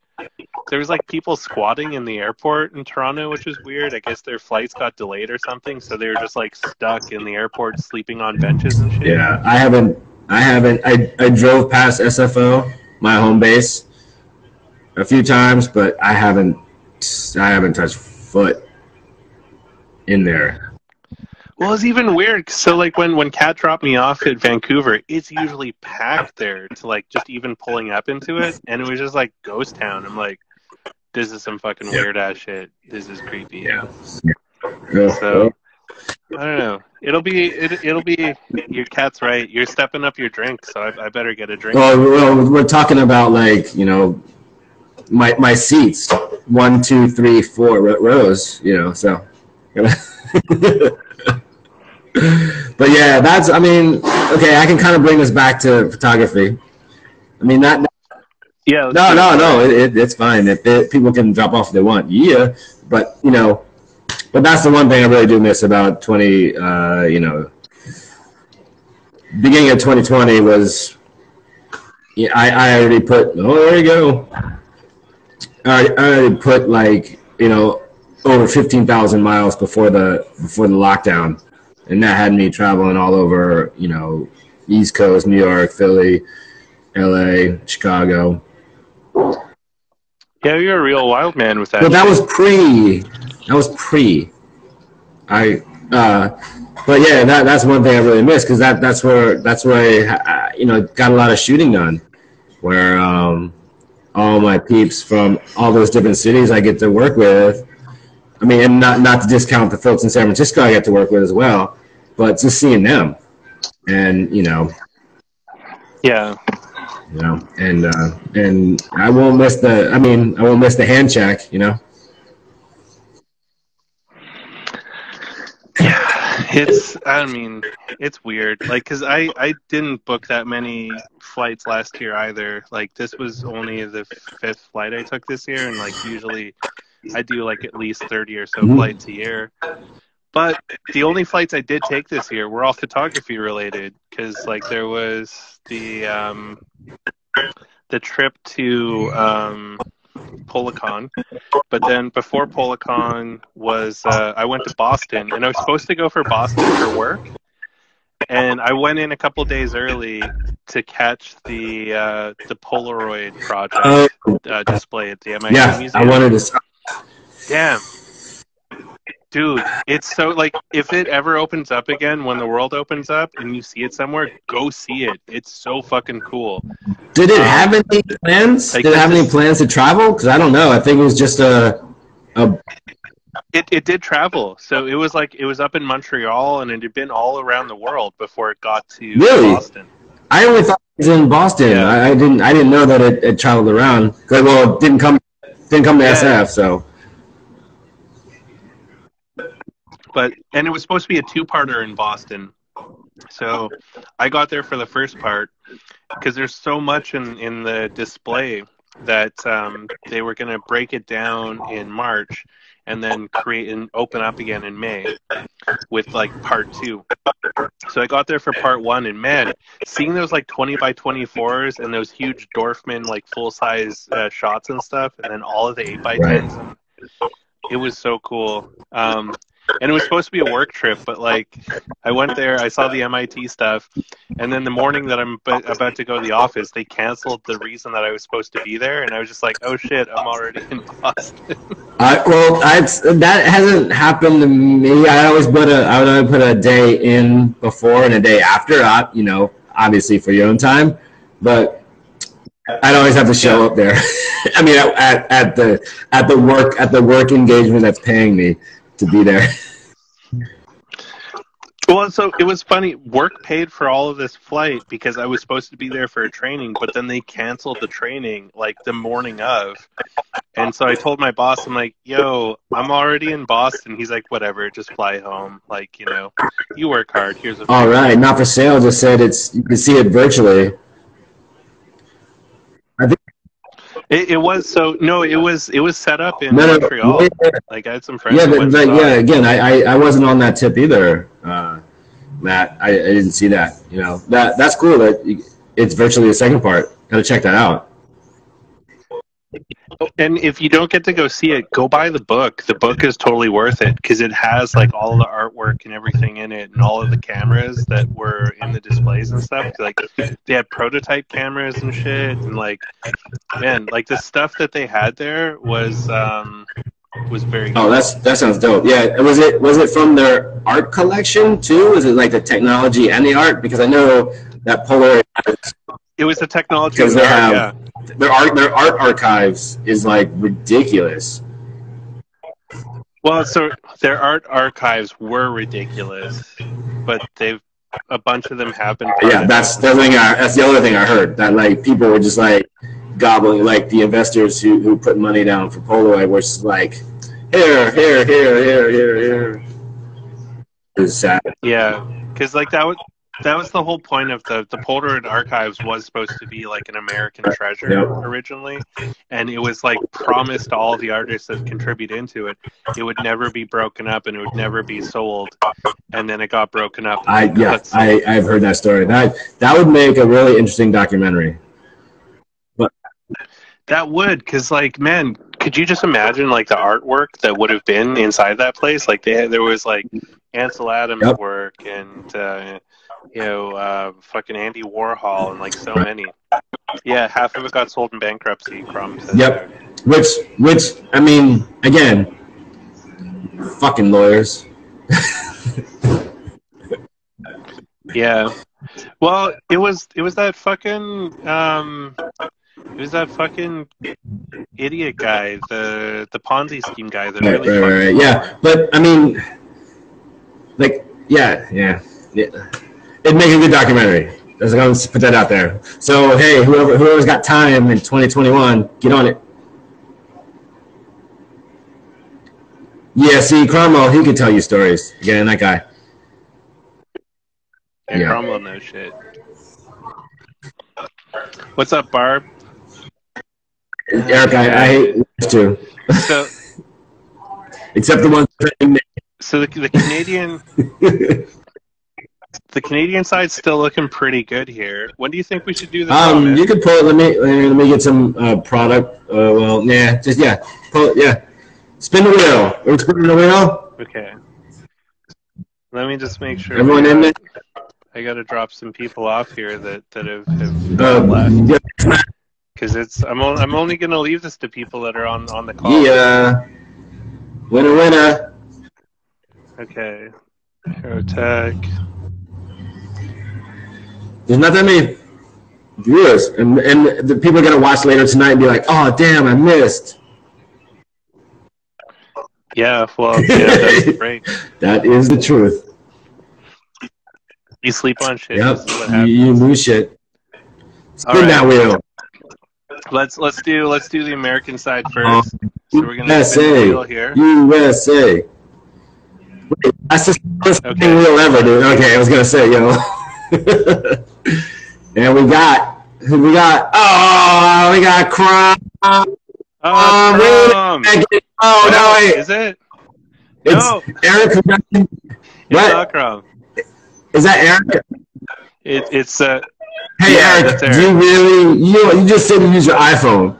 there was like people squatting in the airport in Toronto, which was weird. I guess their flights got delayed or something, so they were just like stuck in the airport, sleeping on benches and shit. Yeah, I haven't. I haven't. I, I drove past SFO, my home base, a few times, but I haven't. I haven't touched foot in there. Well, it's even weird. So, like when when Cat dropped me off at Vancouver, it's usually packed there to like just even pulling up into it, and it was just like ghost town. I'm like, this is some fucking Yeah. weird ass shit. This is creepy. Yeah. So I don't know. It'll be it, it'll be. Your cat's right. You're stepping up your drink, so I, I better get a drink. Well, well, we're talking about like you know, my my seats, one, two, three, four rows. You know, so. but yeah, that's. I mean, okay, I can kind of bring this back to photography. I mean, not yeah. no, no, no. It, it, it's fine. If it, people can drop off if they want, yeah. But you know, but that's the one thing I really do miss about twenty. Uh, you know, beginning of twenty twenty was. Yeah, I, I already put. Oh, there you go. I, I already put like you know over fifteen thousand miles before the before the lockdown, and that had me traveling all over. You know, East Coast, New York, Philly, L.A., Chicago. Yeah, you're a real wild man with that. But that was pre. That was pre. I. Uh, but yeah, that that's one thing I really miss because that that's where that's where I, I, you know got a lot of shooting done, where um, all my peeps from all those different cities I get to work with. I mean, and not not to discount the folks in San Francisco I get to work with as well, but just seeing them, and you know, yeah. you know, and uh, and I won't miss the. I mean, I won't miss the hand check. You know. Yeah, it's. I mean, it's weird. Like, cause I I didn't book that many flights last year either. Like, this was only the fifth flight I took this year, and like usually I do like at least thirty or so Mhm. flights a year. But the only flights I did take this year were all photography related, because like there was the um the trip to um PolaCon, but then before PolaCon was uh, I went to Boston, and I was supposed to go for Boston for work, and I went in a couple days early to catch the uh, the Polaroid project Oh, uh, display at the MIT yeah, Museum. I wanted to. Damn. Dude, it's so like if it ever opens up again when the world opens up and you see it somewhere, go see it. It's so fucking cool. Did it um, have any plans? Like, Did it have any plans to travel? Because I don't know. I think it was just a. a It it did travel. So it was like it was up in Montreal and it had been all around the world before it got to Really? Boston. I only thought it was in Boston. Yeah. I, I didn't. I didn't know that it, it traveled around. well, it didn't come. Didn't come to Yeah. SF. So but and it was supposed to be a two-parter in Boston. So I got there for the first part because there's so much in in the display that um, they were going to break it down in March and then create and open up again in May with like part two. So I got there for part one, and man, seeing those like 20 by 24s and those huge Dorfman like full size uh, shots and stuff, and then all of the 8 by 10s, it was so cool. Um, and it was supposed to be a work trip, but like I went there, I saw the MIT stuff, and then the morning that I'm ab- about to go to the office, they canceled the reason that I was supposed to be there, and I was just like, oh shit, I'm already in Boston. I well, I, that hasn't happened to me. I always put a. I would always put a day in before and a day after. uh, You know, obviously for your own time, but I'd always have to show up there. I mean, at, at the at the work at the work engagement that's paying me to be there. Well, so it was funny. Work paid for all of this flight because I was supposed to be there for a training, but then they canceled the training like the morning of. And so I told my boss, I'm like, yo, I'm already in Boston. He's like, whatever, just fly home. Like, you know, you work hard. Here's a All right, not for sale. Just said it's you can see it virtually. It, it was so no, it was it was set up in No, no, Montreal. yeah, Like I had some friends. yeah, but, but yeah, again, I, I, I wasn't on that tip either, uh, Matt. I, I didn't see that. You know that that's cool. That it's virtually the second part. Got to check that out. And if you don't get to go see it, go buy the book. The book is totally worth it because it has like all the artwork and everything in it, and all of the cameras that were in the displays and stuff. Like they had prototype cameras and shit, and like man, like the stuff that they had there was um was very. Oh, that's that sounds dope. Yeah, was it was it from their art collection too? Was it like the technology and the art? Because I know that Polaroid, It was the technology. Because they have- yeah. their art their art archives is like ridiculous. Well, so their art archives were ridiculous, but they've a bunch of them have been. Yeah, that's the thing. I, that's the other thing I heard that like people were just like gobbling, like the investors who who put money down for Polaroid were just like here, here, here, here, here, here. It was sad. Yeah, because like that was that was the whole point of the the Polaroid archives was supposed to be like an American treasure Yep. originally, and it was like promised to all the artists that contribute into it, it would never be broken up and it would never be sold, and then it got broken up. I yeah. I I've heard that story. That that would make a really interesting documentary. But That would, because like, man, could you just imagine like the artwork that would have been inside that place? Like, they there was like Ansel Adams Yep. work and uh, you know, uh, fucking Andy Warhol and like so many. Yeah, half of it got sold in bankruptcy. Crom says Yep. Which which I mean, again, fucking lawyers. Yeah. Well, it was it was that fucking um, it was that fucking idiot guy, the the Ponzi scheme guy that Right, really right, right, right. Yeah, but I mean, like, yeah, yeah, yeah. It'd make a good documentary. Let's going to put that out there. So, hey, whoever whoever's got time in 2021, get on it. Yeah, see, Cromwell, he could tell you stories. Again, that guy. Yeah, Yeah. Cromwell knows shit. What's up, Barb? Eric, I, I hate too, So, except the ones. so the, the Canadian, the Canadian side's still looking pretty good here. When do you think we should do this? Um, you could pull. Let me let me get some uh, product. Uh, well, yeah, just yeah, pull. it, Yeah, spin the wheel. We're spinning the wheel? Okay. Let me just make sure. Everyone in there? I got to drop some people off here that that have, have Uh, left yeah, because it's I'm only, I'm only gonna leave this to people that are on on the call. yeah. Winner, winner. Okay. Hero Tech. There's not that many viewers, and and the people are gonna watch later tonight and be like, "Oh, damn, I missed." Yeah. Well, yeah, that's the. That is the truth. You sleep on shit. Yep, This is what you, you lose shit. Spin right. that wheel. Let's let's do let's do the American side Uh, first. So we're gonna USA. wheel here. USA. Wait, that's the first Okay. thing we'll ever do. Okay, I was gonna say, yo. and we got we got? Oh, we got Crom. Oh, Um. Oh no, wait. Is it? It's No. Eric. It's What? not Crom. Is that Eric? It, it's uh. Hey Yeah, Eric, do you really you you just said you use your iPhone?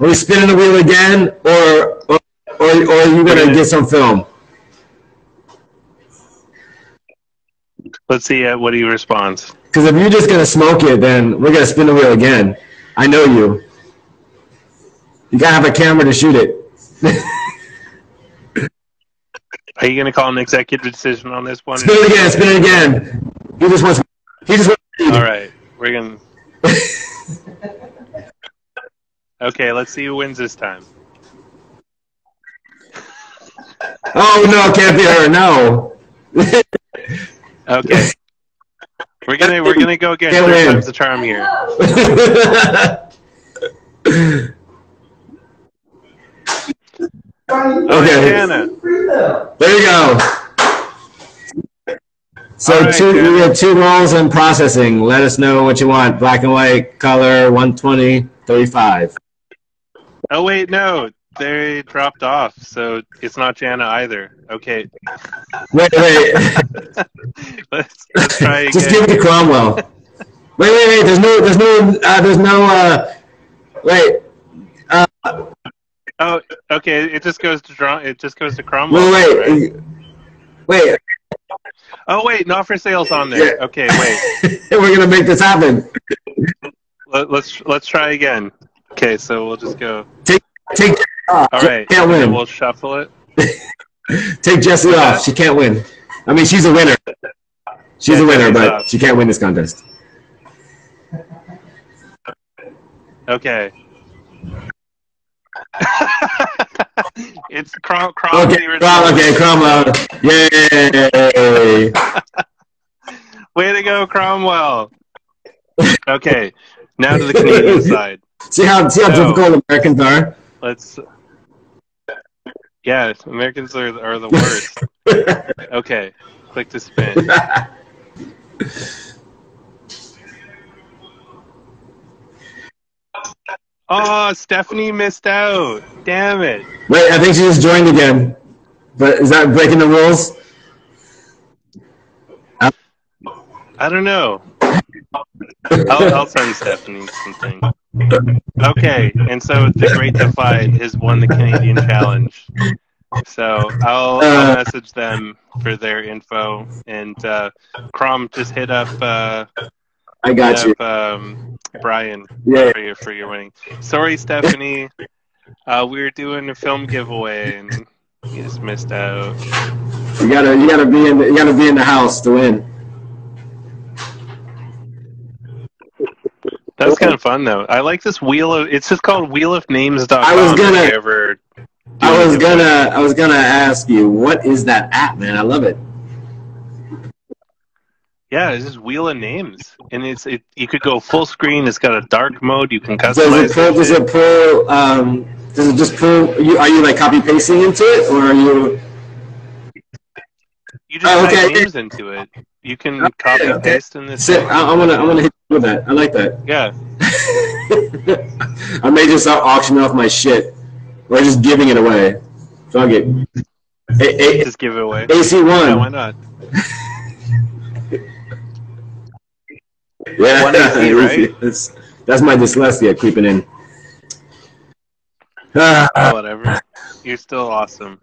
Are we spinning the wheel again, or or or, or are you gonna- get some film? Let's see uh, what he responds. Because if you're just gonna smoke it, then we're gonna spin the wheel again. I know you. You gotta have a camera to shoot it. Are you gonna call an executive decision on this one? spin it again. Spin it again. He just wants. He just wants. All right, we're gonna. Okay, let's see who wins this time. Oh no, it can't be her. No. Okay. We're gonna we're gonna go again. Can't Third win. time's the charm here. Okay. Jana. There you go. So All right, two, Jana. we have two rolls in processing. Let us know what you want. Black and white, color, 120, 35. Oh wait, no, they dropped off, so it's not Jana either. Okay, Wait, wait. let's let's try again. Just give it to Cromwell. wait, wait, wait. There's no, there's no, uh, there's no, uh, wait. Oh, okay. It just goes to draw. It just goes to Cromwell. Wait, right? wait. Wait. Oh wait, not for sales on there. Yeah. Okay, wait. We're gonna make this happen. Let, let's let's try again. Okay, so we'll just go. Take off. All right, can't win. we'll shuffle it. Take Jessie What's off. She can't win. I mean, she's a winner. She's Yeah, a winner, but off. she can't win this contest. Okay. it's Crom Cromwell. Okay, Crom- okay, Cromwell. Yay! Way to go, Cromwell. Okay, now to the Canadian side. See how see how So- difficult Americans are. Let's. Yeah, Americans are are the worst. Okay, click to spin. Oh, Stephanie missed out. Damn it. Wait, I think she just joined again. But is that breaking the rules? I don't know. I'll, I'll send Stephanie something. Okay, and so the Great Divide has won the Canadian Challenge. So I'll, I'll message them for their info, and uh, Crom just hit up uh, I got you. up um, Brian Yeah. for your for your winning. Sorry, Stephanie. Uh, we were doing a film giveaway and you just missed out. You gotta you gotta be in the, you gotta be in the house to win. That was kind of fun though. I like this wheel of. It's just called wheelofnames.com. I was gonna- ever I was gonna I was gonna ask you what is that app, man? I love it. Yeah, it's just wheel of names, and it's it. You could go full screen. It's got a dark mode. You can customize. Does it pull? Does it pull? Um, does it just pull? You, are you like copy pasting into it, or are you? You just Oh, okay. names into it. You can Okay, copy and okay. paste in this. Sit, I, I wanna I wanna hit you with that. I like that. Yeah, I may just start auctioning off my shit, or just giving it away. Fuck it. A- A- just give it away. AC one. Yeah, why not? Yeah, 1AC, right? That's that's my dyslexia creeping in. Oh, whatever. You're still awesome.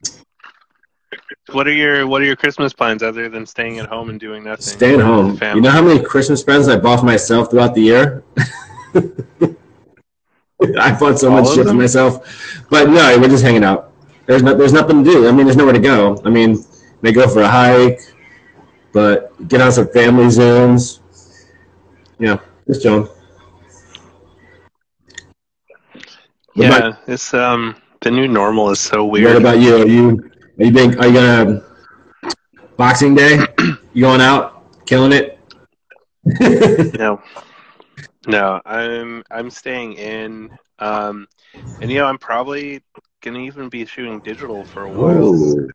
What are your What are your Christmas plans other than staying at home and doing nothing? staying home. You know how many Christmas presents I bought for myself throughout the year? I bought so All much shit for myself, but no, we're just hanging out. There's no, there's nothing to do. I mean, there's nowhere to go. I mean, they go for a hike, but get on some family zooms. Yeah, just chilling. What Yeah, about- it's um the new normal is so weird. What about you? Are you are you being are you gonna Boxing Day? You going out, killing it? No, no, I'm I'm staying in. Um, and you know I'm probably gonna even be shooting digital for a while.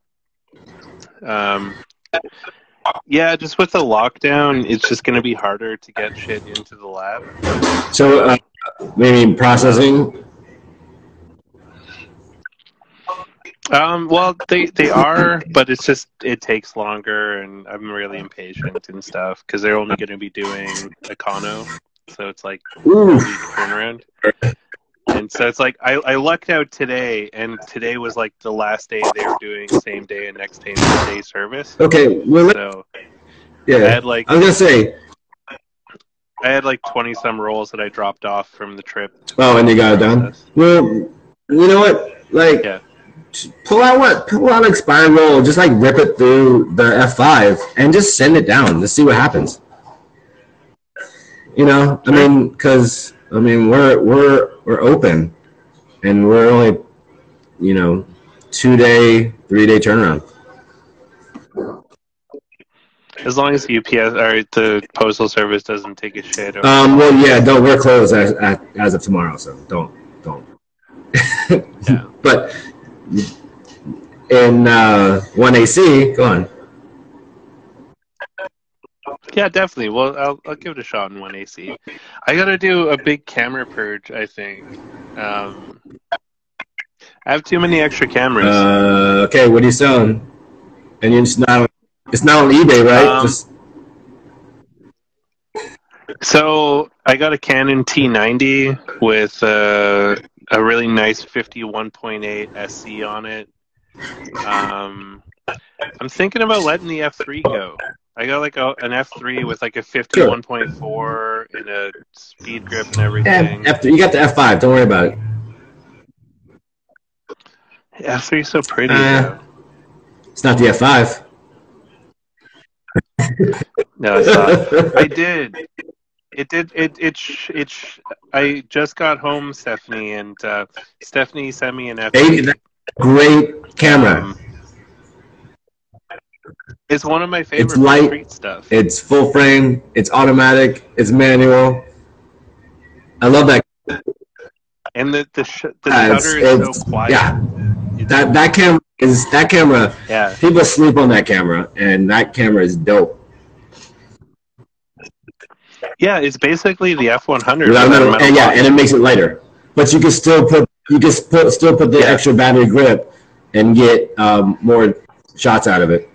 Um, yeah, just with the lockdown, it's just gonna be harder to get shit into the lab. So uh, maybe processing. Um, well, they they are, but it's just it takes longer, and I'm really impatient and stuff because they're only gonna be doing Econo, so it's like turnaround. And so it's like I, I lucked out today, and today was like the last day they were doing same day and next day next day service. okay. Well, So I had like I was gonna say. I had like twenty some rolls that I dropped off from the trip. Oh, and you got it done. Well, you know what? Like, Yeah. Pull out what? Pull out expired roll. Just like rip it through the F5 and just send it down. Just see what happens. You know, I mean, because I mean, we're we're we're open, and we're only, you know, two day, three day turnaround. As long as the UPS or the postal service doesn't take a shit. Or, Um, well, yeah, don't. We're closed as, as, as of tomorrow, so don't don't. Yeah. But in uh, 1AC. Go on. Yeah, definitely. Well, I'll, I'll give it a shot in one AC. I got to do a big camera purge. I think. Um, I have too many extra cameras. Uh, okay, what are you selling? And it's not it's not on eBay, right? Um, Just So I got a Canon T90 with uh, a really nice 51.8 SC on it. Um, I'm thinking about letting the F3 go. I got like a, an F3 with like a 51.4 and a speed grip and everything. F, you got the F5. Don't worry about it. F3 is so pretty. Uh. It's not the F5. No, it's not. I did. It did. It it sh- it. Sh- I just got home, Stephanie, and uh, Stephanie sent me an F. 80, great camera. Um, it's one of my favorite It's light. stuff. It's full frame. It's automatic. It's manual. I love that. and the the, sh- the it's- shutter is so quiet. Yeah, It's- that that camera is that camera. yeah. People sleep on that camera, and that camera is dope. Yeah, it's basically the F one hundred. Without metal- and yeah, and it makes it lighter. But you can still put you can put, still put the Yeah. extra battery grip and get um, more shots out of it.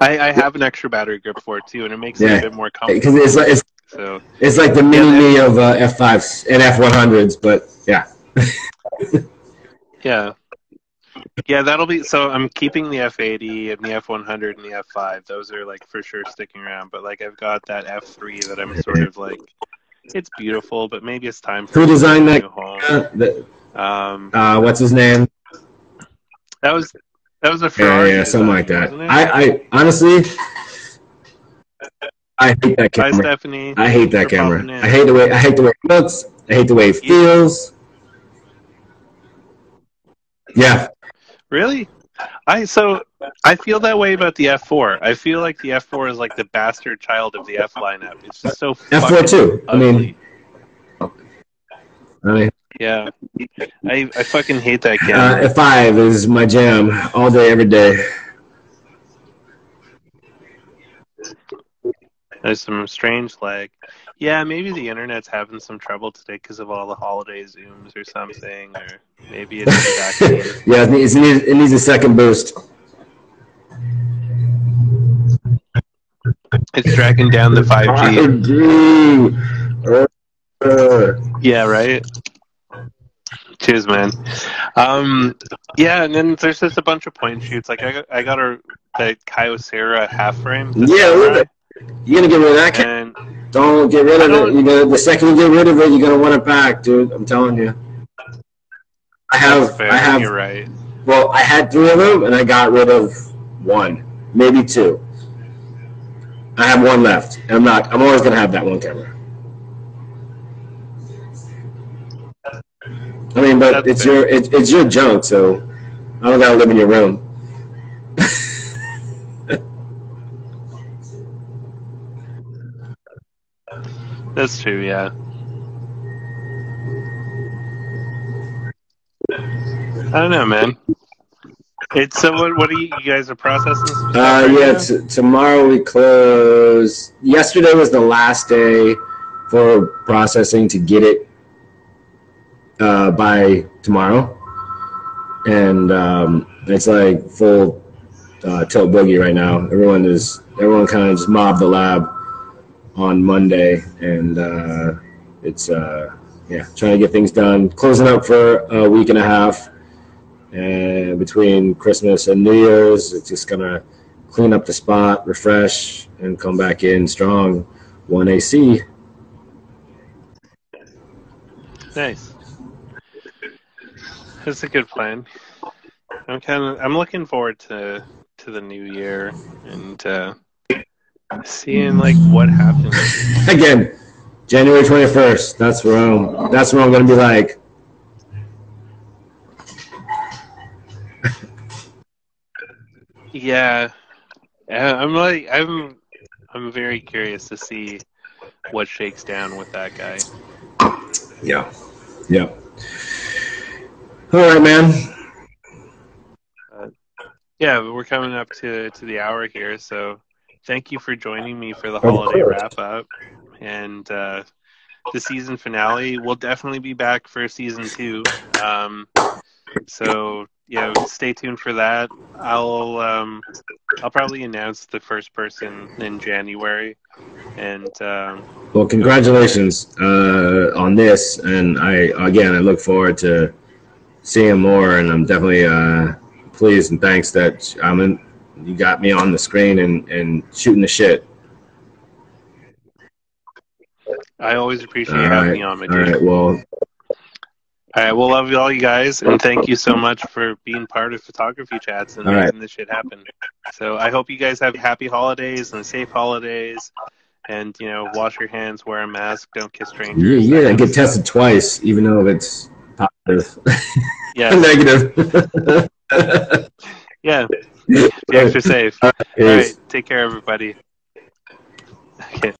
I, I have an extra battery grip for it too, and it makes it a bit more comfortable. Because it's like it's, So it's like the mini Yeah, me of uh, F5s and F100s, but yeah. yeah, yeah, that'll be. So I'm keeping the F eighty and the F one hundred and the F five. Those are like for sure sticking around. But like I've got that F three that I'm sort of like. It's beautiful, but maybe it's time for Who designed that? Uh, the, Um, uh, what's his name? that was that was a Yeah, Ferrari yeah, something design, like that. I, I honestly, I hate that Hi, camera. Stephanie. I hate that camera. I hate the way I hate the way it looks. I hate the way it feels. Yeah, Really? I so I feel that way about the F4. I feel like the F4 is like the bastard child of the F lineup. It's just so F4 fucking too. I mean, ugly. I mean, yeah. I I fucking hate that uh. F5 is my jam all day, every day. There's some strange lag. Yeah, maybe the internet's having some trouble today because of all the holiday zooms or something, or maybe it's yeah, it needs, it needs, a second boost. It's dragging down the 5G. Uh, Yeah, right. Cheers, man. Um, yeah, and then there's just a bunch of point shoots. Like I got, I got a the Kyocera half frame. Yeah, look Samurai, at you're gonna get rid of that camera. and Don't get rid of it. You're gonna, the second you get rid of it, you're gonna want it back, dude. I'm telling you. I have, fair. I have. You're right. Well, I had three of them, and I got rid of one, maybe two. I have one left, and I'm not. I'm always gonna have that one camera. I mean, but That's it's fair. your it, it's your junk, so I don't gotta live in your room. That's true. Yeah. I don't know, man. It's so. What? What are you, you guys are processing? Uh, yeah, t- tomorrow we close. Yesterday was the last day for processing to get it uh, by tomorrow, and um, it's like full uh, tilt boogie right now. Everyone is everyone kind of just mobbed the lab on Monday, and uh, it's uh, yeah trying to get things done. Closing up for a week and a half. And between Christmas and New Year's, it's just gonna clean up the spot, refresh, and come back in strong. One AC. Nice. That's a good plan. I'm kind of. I'm looking forward to to the new year and uh, seeing like what happens. Again, January twenty first. That's where I'm. That's where I'm gonna be like. Yeah, Yeah, I'm like I'm. I'm very curious to see what shakes down with that guy. Yeah. Yeah. All right, man. Uh, yeah, we're coming up to to the hour here, so thank you for joining me for the Of holiday course. wrap up and uh, the season finale. We'll definitely be back for season two. Um, so yeah, stay tuned for that. I'll um, I'll probably announce the first person in January, and um, Well, congratulations uh, on this, and I again I look forward to seeing more, and I'm definitely uh, pleased and thanks that I'm in. You got me on the screen and, and shooting the shit. I always appreciate All having right, me on, my all dude. right. Well, All right, well, love you all, you guys, and thank you so much for being part of photography chats and All right. making this shit happen. So I hope you guys have happy holidays and safe holidays, and you know, wash your hands, wear a mask, don't kiss strangers. yeah, yeah. Get stuff. tested twice, even though it's positive, Yeah, negative. yeah. Be extra safe. All Peace. take care, everybody. Okay.